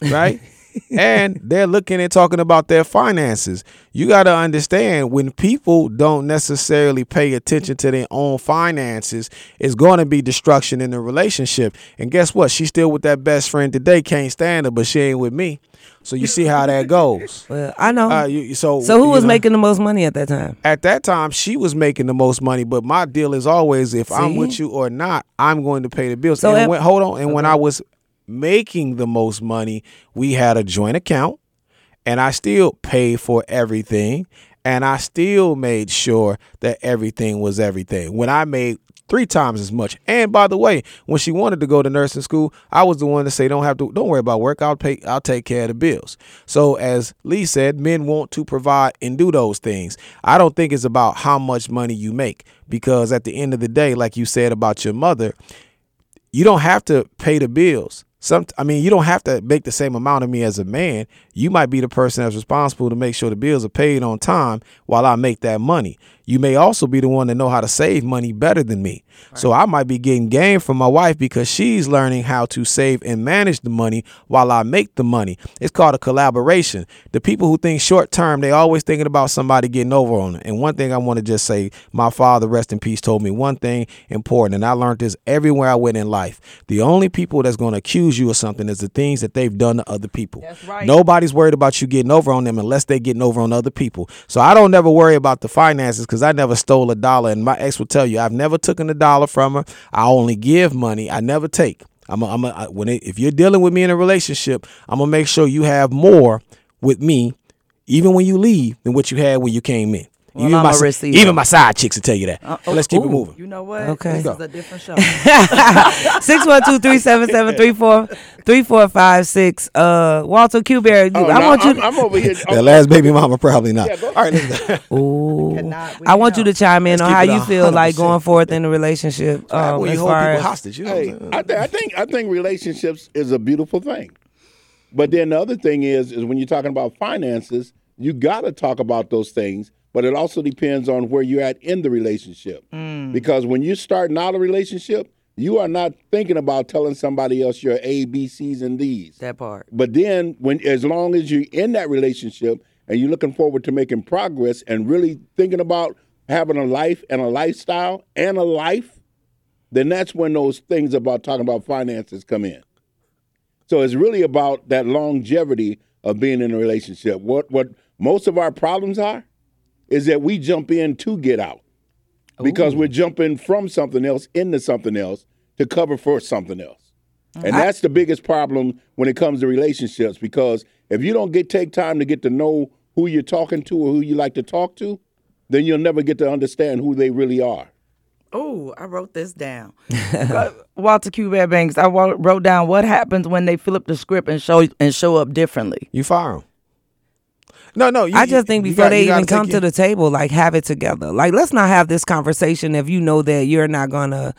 Right? and they're looking and talking about their finances. You got to understand when people don't necessarily pay attention to their own finances, it's going to be destruction in the relationship. And guess what? She's still with that best friend today. Can't stand her, but she ain't with me. So you see how that goes. Well, I know. Uh, you, so so who was know, making the most money at that time? at that time she was making the most money but my deal is always if i'm with you or not i'm going to pay the bills So and if- when, hold on and when i was making the most money we had a joint account and i still paid for everything and i still made sure that everything was everything. When i made three times as much. And by the way when she wanted to go to nursing school i was the one to say don't have to don't worry about work. I'll pay i'll take care of the bills. So as lee said men want to provide and do those things. I don't think it's about how much money you make because at the end of the day like you said about your mother you don't have to pay the bills. Some, I mean, you don't have to make the same amount of me as a man. You might be the person that's responsible to make sure the bills are paid on time while I make that money. You may also be the one that know how to save money better than me. So I might be getting game from my wife because she's learning how to save and manage the money while I make the money. It's called a collaboration. The people who think short term, they always thinking about somebody getting over on them. And one thing I want to just say, my father, rest in peace, told me one thing important, and I learned this everywhere I went in life. The only people that's going to accuse you of something is the things that they've done to other people. That's right. Nobody's worried about you getting over on them unless they're getting over on other people. So I don't never worry about the finances because I never stole a dollar. And my ex will tell you, I've never taken a dollar from her. I only give money. I never take. I'm a, I'm when it, if you're dealing with me in a relationship, I'm gonna make sure you have more with me, even when you leave, than what you had when you came in. Well, even I'm my receiver. even my side chicks will tell you that. Uh, But let's keep it moving. You know what? Okay. This is a different show. 612-377-3456. Uh, Walter Q. Bear, Oh, I no, want you. I'm, I'm over here. That last baby mama probably not. Yeah, All right. Ooh. cannot- I want you to chime in Let's on how you feel like 100%. going forth in the relationship. Um, well, you hold people as, hostage. You know Hey, I'm? I, th- I think I think relationships is a beautiful thing, but then the other thing is is when you're talking about finances, you got to talk about those things. But it also depends on where you're at in the relationship, mm. because when you're starting out a relationship, you are not thinking about telling somebody else your A, B, C's, and D's. that part. But then, when as long as you're in that relationship and you're looking forward to making progress and really thinking about having a life and a lifestyle and a life, then that's when those things about talking about finances come in. So it's really about that longevity of being in a relationship. What what most of our problems are is that we jump in to get out because we're jumping from something else into something else to cover for something else. Uh-huh. And that's the biggest problem when it comes to relationships because if you don't get take time to get to know who you're talking to or who you like to talk to, then you'll never get to understand who they really are. Oh, I wrote this down. Walter Q. Bear Banks. I wrote down what happens when they flip the script and show and show up differently. You fire them. No, no. You, I just think before got- they even come to the table, like have it together. Like let's not have this conversation if you know that you're not gonna,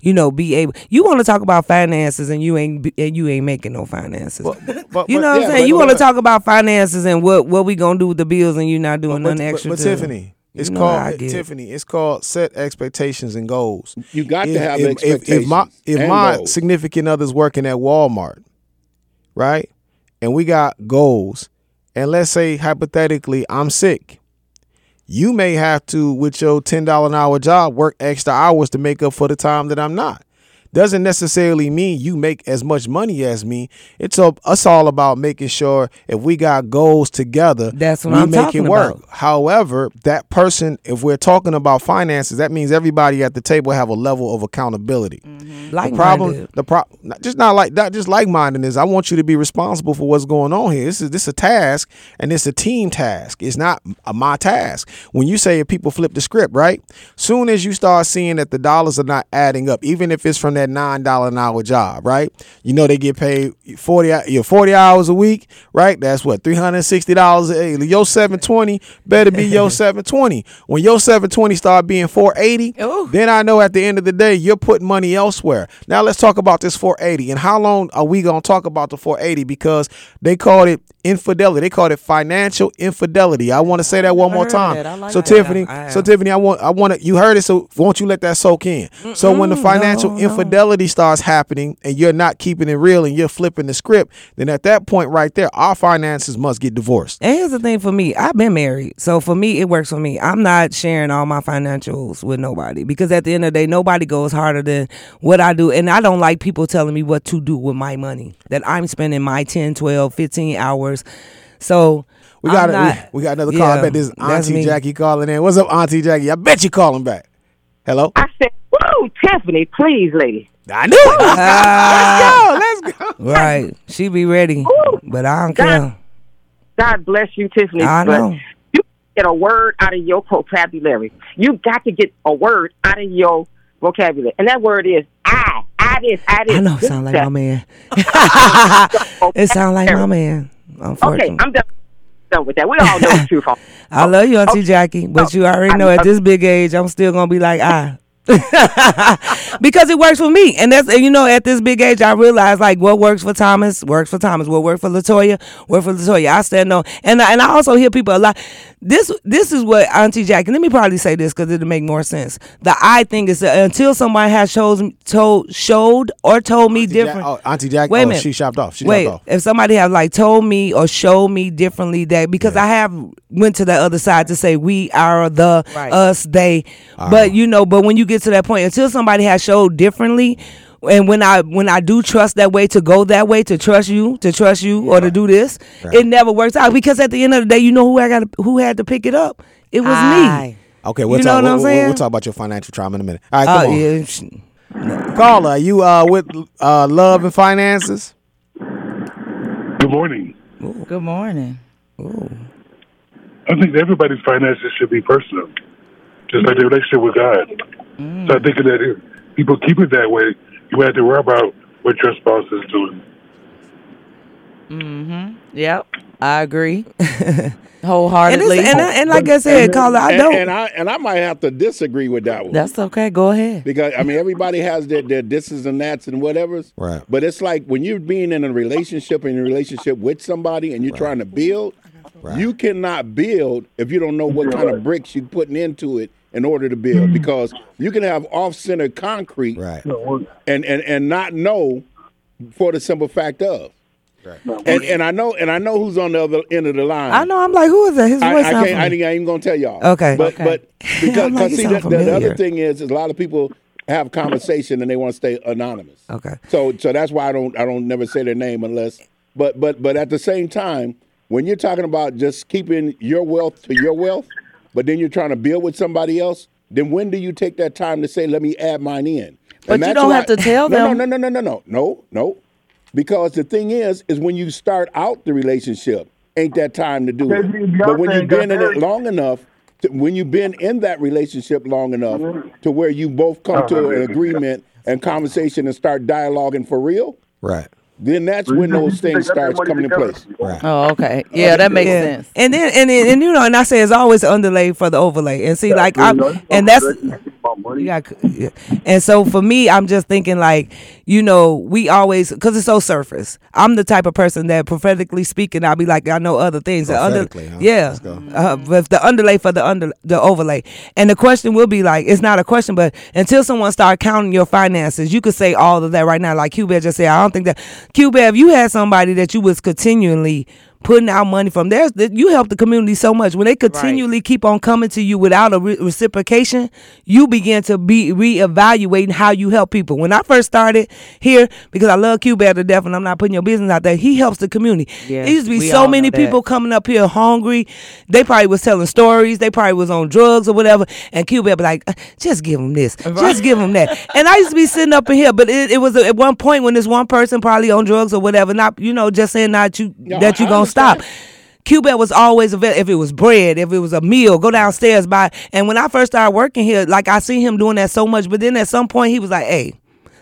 you know, be able. You want to talk about finances and you ain't be- and you ain't making no finances. but- you but- know what yeah, I'm saying? but- you want to talk about finances and what what we gonna do with the bills and you're not doing but, nothing but- extra. but to- Tiffany, it's You know how I called get. Tiffany. It's called set expectations and goals. You got to have if, if, expectations. if my if and my goals. significant other's working at Walmart, right, and we got goals, and let's say hypothetically I'm sick, you may have to with your ten dollar an hour job work extra hours to make up for the time that I'm not. Doesn't necessarily mean you make as much money as me. It's a, us all about making sure if we got goals together, That's what we I'm make talking it work. about. However, that person, if we're talking about finances, that means everybody at the table have a level of accountability. Like the problem, the pro, not, just not like not just like mindedness. I want you to be responsible for what's going on here. This is this a task, and it's a team task. It's not a, my task. When you say if people flip the script, right? Soon as you start seeing that the dollars are not adding up, even if it's from that nine dollar an hour job, right? You know they get paid forty hou- you know, forty hours a week, right? That's what three hundred sixty dollars. A day. Your seven twenty better be your seven twenty. When your seven twenty start being four eighty, then I know at the end of the day you're putting money elsewhere. Now let's talk about this 480 and how long are we gonna talk about the 480 because they called it infidelity. They called it financial infidelity. I want to say that one more time. like so that. Tiffany, so. Tiffany, I want I want to you heard it. So won't you let that soak in? so when the financial no, no. Infidelity starts happening and you're not keeping it real and you're flipping the script, then at that point right there, our finances must get divorced. And here's the thing for me, I've been married. So for me, it works for me. I'm not sharing all my financials with nobody because at the end of the day, nobody goes harder than what I do. And I don't like people telling me what to do with my money, that I'm spending my 10, 12, 15 hours. So We got a, not- we, we got another call. I bet this Auntie. Jackie calling in. What's up, Auntie Jackie? I bet you calling back. Hello. I said, "Whoa, Tiffany, please, lady." I knew it. Ah, Let's go. Let's go. right. She be ready, but I don't God, care. God bless you, Tiffany. I but know. You get a word out of your vocabulary. You got to get a word out of your vocabulary, and that word is I. I this. I this. I know it sound like my man. it sound like my man. Okay, I'm done. Done with that. We all know the truth. I love you, Auntie. Jackie, but Oh, you already I- know at this big age, I'm still gonna be like I. because it works for me, and that's and you know at this big age, I realize like what works for Thomas works for Thomas, what works for Latoya works for Latoya. I stand on, and I, and I also hear people a lot. This this is what Auntie Jackie. Let me probably say this because it'll make more sense. The I thing is that until somebody has shows told showed or told me Auntie Jack- different. oh, Auntie Jackie. Wait a oh, minute. she shopped off. She Wait, dropped off. if somebody have like told me or showed me differently that because I have went to the other side to say we are the Right. us they, but you know, but when you get to that point, until somebody has showed differently. And when I when I do trust that way to go that way to trust you to trust you or to do this, it never works out because at the end of the day, you know who I got who had to pick it up. It was Aye. me. Okay, we'll You talk. know what we'll, I'm we'll- saying? we'll talk about your financial trauma in a minute. All right, come Oh on. yeah, sh- Caller, you uh with uh love and finances? Good morning. Good morning. I think everybody's finances should be personal, just like their relationship with God. So I think that if people keep it that way, you have to worry about what your spouse is doing. Mm-hmm. Yep. I agree. Wholeheartedly. it's, and, I- and like I said, caller, I and, don't. And I and I might have to disagree with that one. That's okay. Go ahead. because I mean everybody has their their thises and that's and whatever's. Right. But it's like when you're being in a relationship in a relationship with somebody and you're trying to build, you cannot build if you don't know what kind of bricks you're putting into it in order to build. Hmm. Because you can have off center concrete Right. and, and and not know for the simple fact of. And and I know and I know who's on the other end of the line. I know. I'm like, who is that? His I, voice I sound can't. I, familiar. ain't even gonna tell y'all. Okay. But Okay. but because I'm like, 'cause you see, sound the, the, the other thing is, is a lot of people have conversation and they want to stay anonymous. Okay. So so that's why I don't I don't never say their name unless. But but but at the same time, when you're talking about just keeping your wealth to your wealth, but then you're trying to build with somebody else, then when do you take that time to say, let me add mine in? But And you don't why- have to tell no, them. No, no, no, no, no, no, no, no. Because the thing is, is when you start out the relationship, ain't that time to do it. But when you've been in it long enough, to, when you've been in that relationship long enough to where you both come to an agreement and conversation and start dialoguing for real, Right. Then that's when those things starts coming in place. Right. Oh, okay. Yeah, that makes Yeah. sense. And then and, then- and you know, and I say it's always underlay for the overlay. And see, like I'm, and that's you got, yeah. and so for me, I'm just thinking like, you know, we always because it's so surface. I'm the type of person that prophetically speaking, I'll be like, I know other things. The under, huh? yeah, Let's go. uh, with the underlay for the under the overlay. And the question will be like, it's not a question, but until someone start counting your finances, you could say all of that right now. Like Q-Bear just said, I don't think that Q-Bear, if you had somebody that you was continually putting out money from there's you help the community so much. When they continually right. keep on coming to you without a re- reciprocation you begin to be reevaluating how you help people. When i first started here because i love q bear to death and i'm not putting your business out there he helps the community. Yeah, there used to be so many people coming up here hungry. They probably was telling stories. They probably was on drugs or whatever. And q bear be like uh, just give them this. Right. just give them that. And i used to be sitting up in here but it, it was at one point when this one person probably on drugs or whatever not you know just saying not you no, that you gonna stop. Q-Bear was always available. If it was bread, if it was a meal, go downstairs buy. And when I first started working here, like I see him doing that so much. But then at some point, he was like, "Hey,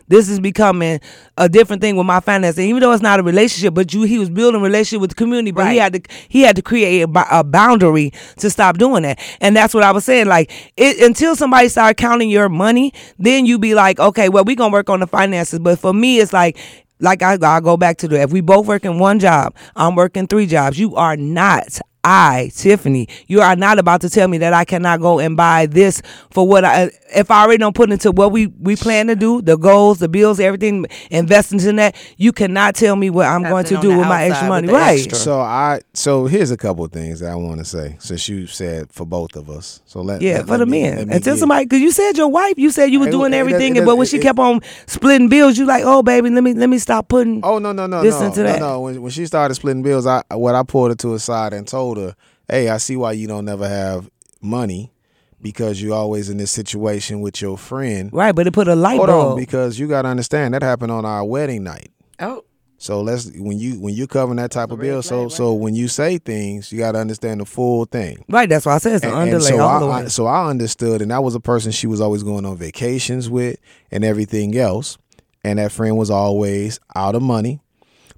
this is becoming a different thing with my finances. Even though it's not a relationship, but you, he was building a relationship with the community. But right. he had to, he had to create a, a, boundary to stop doing that. And that's what I was saying. Like it, until somebody start counting your money, then you be like, okay, well, we gonna work on the finances. But for me, it's like like I, I go back to the if we both work in one job, I'm working three jobs. You are not I, Tiffany, you are not about to tell me that I cannot go and buy this for what I if I already don't put into what we we plan to do, the goals, the bills, everything, investing in that. You cannot tell me what I'm going to do with my extra money, right? Extra. So I so here's a couple of things that I want to say since you said for both of us. So let yeah let, for let the me, men until somebody because you said your wife, you said you were doing everything, it, it, but when she kept on splitting bills, you like, oh baby, let me let me stop putting. Oh no no no this no into that. no no. When when she started splitting bills, I what I pulled her to a side and told her, hey, I see why you don't never have money because you're always in this situation with your friend. Right, but it put a light Hold bulb. on, because you got to understand that happened on our wedding night. Oh. So let's when you when you're covering that type of bill. So right. so when you say things, you got to understand the full thing. Right. That's why I said it's an underlay. So, I, I, so I understood, and that was a person she was always going on vacations with, and everything else. And that friend was always out of money,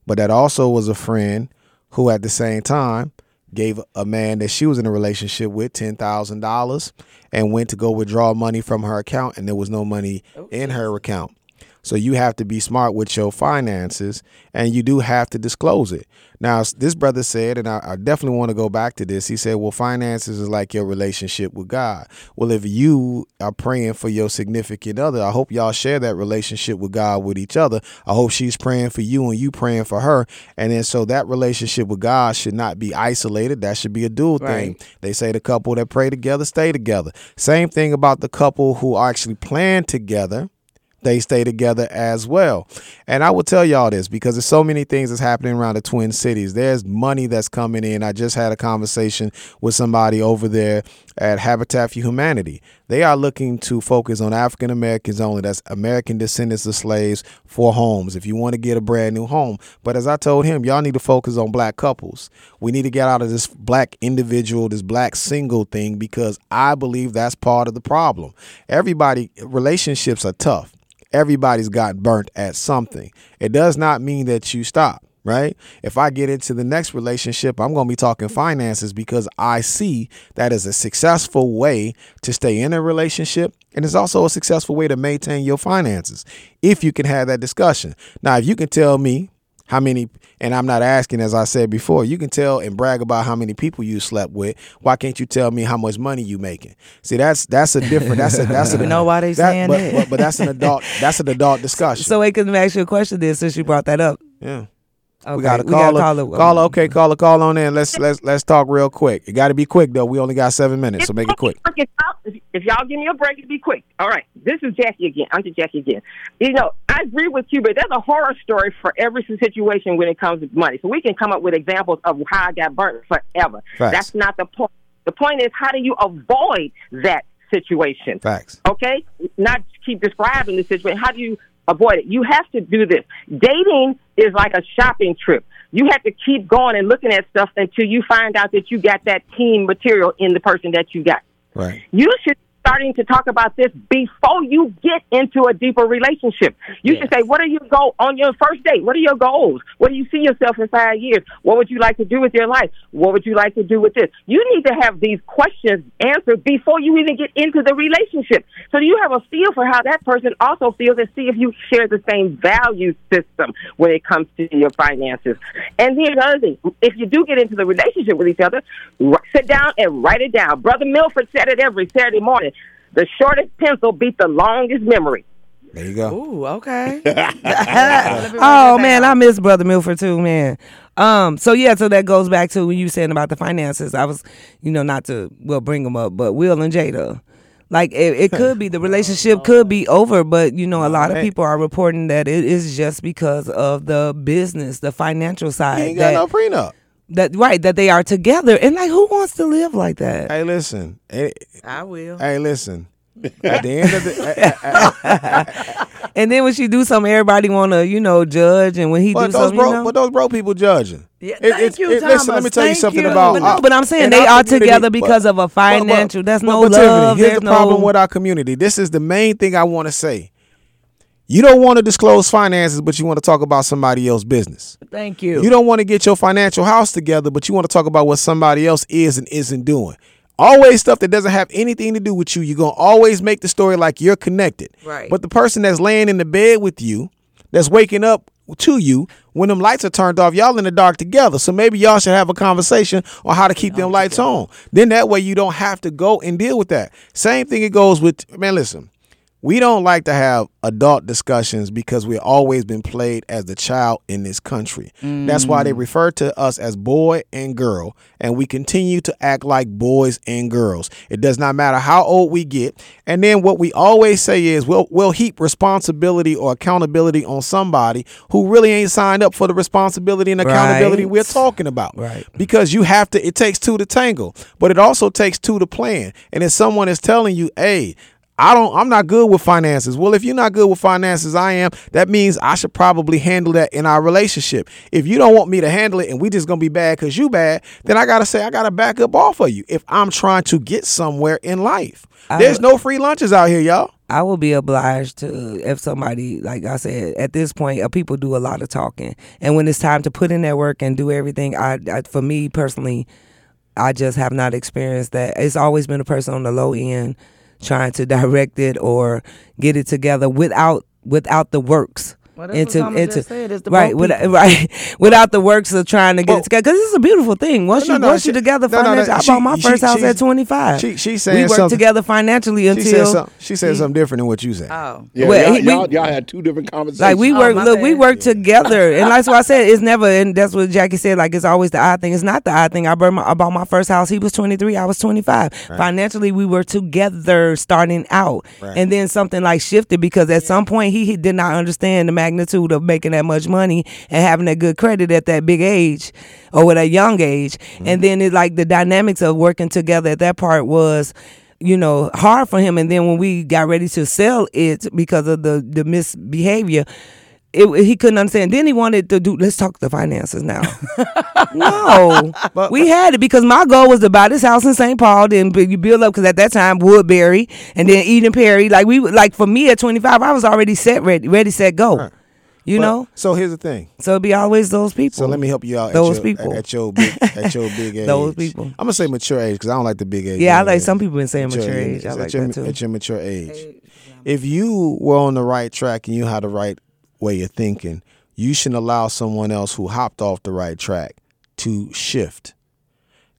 but that also was a friend who, at the same time, gave a man that she was in a relationship with $10,000 and went to go withdraw money from her account and there was no money in her account. So you have to be smart with your finances and you do have to disclose it. Now, this brother said, and I, I, definitely want to go back to this. He said, well, finances is like your relationship with God. Well, if you are praying for your significant other, I hope y'all share that relationship with God with each other. I hope she's praying for you and you praying for her. And then so that relationship with God should not be isolated. That should be a dual right. thing. They say the couple that pray together stay together. Same thing about the couple who actually plan together they stay together as well. And I will tell y'all this because there's so many things that's happening around the Twin Cities. There's money that's coming in. I just had a conversation with somebody over there at Habitat for Humanity. They are looking to focus on African Americans only. That's American descendants of slaves for homes. If you want to get a brand new home. But as I told him, y'all need to focus on black couples. We need to get out of this black individual, this black single thing because I believe that's part of the problem. Everybody relationships are tough everybody's got burnt at something. It does not mean that you stop, right? If I get into the next relationship, I'm going to be talking finances because I see that as a successful way to stay in a relationship. And it's also a successful way to maintain your finances if you can have that discussion. Now, if you can tell me how many and I'm not asking as I said before, you can tell and brag about how many people you slept with. Why can't you tell me how much money you making? See, that's that's a different that's a that's a you know why they that, saying but, that. But, but that's an adult that's an adult discussion. So wait, can ask you a question then since you brought that up. Yeah. Okay, we gotta a caller. Call it. Caller, okay, um, caller, call on in. Let's let's let's talk real quick. It got to be quick though. We only got seven minutes, so make it quick. If y'all give me a break, it'll be quick. All right, this is Jackie again. I'm just Jackie again. You know, I agree with you, but there's a horror story for every situation when it comes to money. So we can come up with examples of how I got burnt forever. Facts. That's not the point. The point is, how do you avoid that situation? Facts. Okay, not keep describing the situation. How do you avoid it. You have to do this. Dating is like a shopping trip. You have to keep going and looking at stuff until you find out that you got that team material in the person that you got. Right. You should starting to talk about this before you get into a deeper relationship. You yes. should say, what are your goals on your first date? What are your goals? What do you see yourself in five years? What would you like to do with your life? What would you like to do with this? You need to have these questions answered before you even get into the relationship. So you have a feel for how that person also feels and see if you share the same value system when it comes to your finances. And the other thing, if you do get into the relationship with each other, sit down and write it down. Brother Milford said it every Saturday morning. The shortest pencil beat the longest memory. There you go. Ooh, okay. oh man, I miss Brother Milford too, man. Um. So yeah. So that goes back to when you were saying about the finances. I was, you know, not to well bring them up, but Will and Jada. Like it, it could be the relationship could be over, but you know a lot of people are reporting that it is just because of the business, the financial He side. ain't got that, no prenup. That right that they are together, and like who wants to live like that? Hey, listen. Hey, I will. hey, listen. At the end of the, And then when she do something, everybody want to you know judge, and when he but do those something, broke, you know. but those broke people judging. Yeah, It- thank it's- you, it- listen, let Thomas. me tell you Thank something you. about. But, our- but I'm saying they are community, together but- because of a but- but- financial. There's but- no but Tiffany, love. here's there's the problem with our community. This is the main thing I want to say. You don't want to disclose finances, but you want to talk about somebody else's business. Thank you. You don't want to get your financial house together, but you want to talk about what somebody else is and isn't doing. Always stuff that doesn't have anything to do with you. You're going to always make the story like you're connected. Right. But the person that's laying in the bed with you, that's waking up to you, when them lights are turned off, y'all in the dark together. So maybe y'all should have a conversation on how to keep them lights on. Then that way you don't have to go and deal with that. Same thing it goes with, man, listen. We don't like to have adult discussions because we've always been played as the child in this country. That's why they mm. refer to us as boy and girl, and we continue to act like boys and girls. It does not matter how old we get. And then what we always say is we'll, we'll heap responsibility or accountability on somebody who really ain't signed up for the responsibility and accountability Right. we're talking about. Right. Because you have to, it takes two to tangle, but it also takes two to plan. And if someone is telling you, hey, I don't I'm not good with finances. Well, if you're not good with finances, I am. That means I should probably handle that in our relationship. If you don't want me to handle it and we just going to be bad cuz you bad, then I got to say I got to back up off of you if I'm trying to get somewhere in life. There's no free lunches out here, y'all. I will be obliged to if somebody, like I said, at this point, uh, people do a lot of talking, and when it's time to put in that work and do everything, I, I for me personally, I just have not experienced that. It's always been a person on the low end trying to direct it or get it together without without the works. Well, that's what Thomas just said, it's the right, broke with, right, without the works of trying to get Well- it together. Because it's a beautiful thing. Once No, you no, once she- you together no, no, no, financially, I she- bought my she- first house at twenty five. She she's we saying worked something. together financially She said until something. She said something different than what you said. Oh. Yeah, Well, y'all, we- y'all, y'all had two different conversations. Like we Oh, work, my look, we bad. work together, and that's why I said it's never. And that's what Jackie said. Like it's always the odd thing. It's not the odd thing. I bought my, I bought my first house. He was twenty three. I was twenty five. Financially, we were together starting out, and then something like shifted because at some point he, he did not understand the magnitude of making that much money and having that good credit at that big age or at a young age, and mm-hmm. then it like the dynamics of working together at that part was you know, hard for him. And then when we got ready to sell it because of the the misbehavior, it, he couldn't understand. Then he wanted to do. Let's talk the finances now. no, we had it because my goal was to buy this house in St. Paul. Then you build up because at that time Woodbury and then Eden Prairie. Like we like for me at twenty five, I was already set, ready, ready, set, go. You But- know, So here's the thing. so it'd be always those people. So let me help you out. Those at your, people. at your big at your big age. Those people. I'm gonna say mature age because I don't like the big age. Yeah, I anyway. like some people been saying mature age. I at like your, that too. At your mature age, if you were on the right track and you had the right way of thinking, you shouldn't allow someone else who hopped off the right track to shift.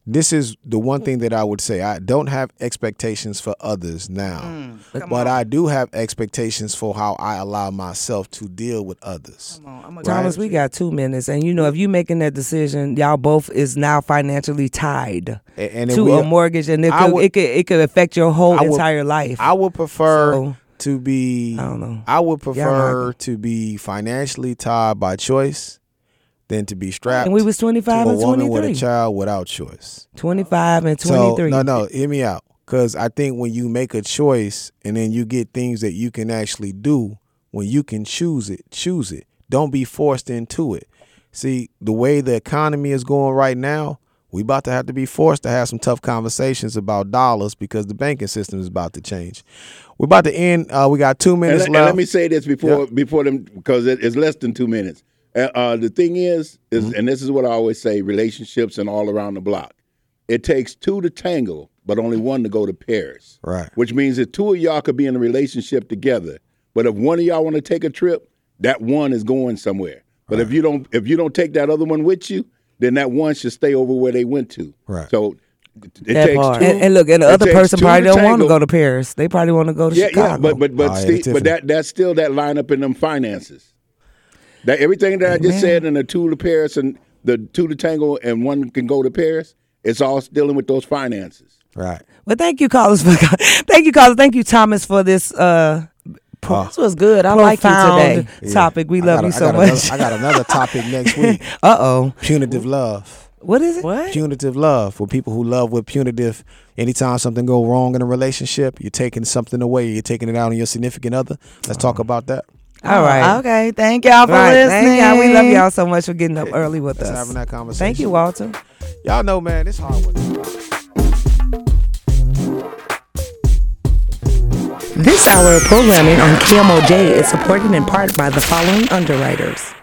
This is the one thing that I would say. I don't have expectations for others now, Mm, but I do have expectations for how I allow myself to deal with others. Thomas, we got two minutes, and you know if you making that decision, y'all both is now financially tied A- and to we- a mortgage, and it could, would- it could it could affect your whole would- entire life. I would prefer So, to be. I don't know. I would prefer not- to be financially tied by choice than to be strapped. And we was 25 to a and woman with a child without choice. Twenty five and So twenty three. no, no, hear me out. Because I think when you make a choice and then you get things that you can actually do, when you can choose it, choose it. Don't be forced into it. See, the way the economy is going right now, we about to have to be forced to have some tough conversations about dollars because the banking system is about to change. We're about to end. Uh, we got two And minutes let, and left. let me say this before before them because it, it's less than two minutes. Uh, uh, the thing is, is Mm-hmm. and this is what I always say: relationships and all around the block. It takes two to tangle, but only one to go to Paris. Right. Which means that two of y'all could be in a relationship together, but if one of y'all want to take a trip, that one is going somewhere. But if you don't, if you don't take that other one with you, then that one should stay over where they went to. Right. So it that takes part. two. and, and look, and the other person probably don't want to go to Paris. They probably want to go to Yeah, Chicago. yeah, but but but Oh, yeah, Steve, Tiffany. but that that's still that lineup in them finances. That everything that I just said in the two to Paris and the two to tango and one can go to Paris. It's all dealing with those finances. Right. Well, thank you, Carlos. For, thank you, Carlos. Thank you, Thomas, for this. Uh, pro- This was good. I like you profound today. topic. We love got a- you so got much. Another, I got another topic next week. uh oh. Punitive love. What is it? What? Punitive love. For people who love with punitive, anytime something go wrong in a relationship, you're taking something away. You're taking it out on your significant other. Let's talk about that. All oh, right. Okay. Thank y'all for Right. listening. Thank y'all. We love y'all so much for getting up early with Let's us. having that conversation. Thank you, Walter. Y'all know, man, it's hard work. This hour of programming on KMOJ is supported in part by the following underwriters.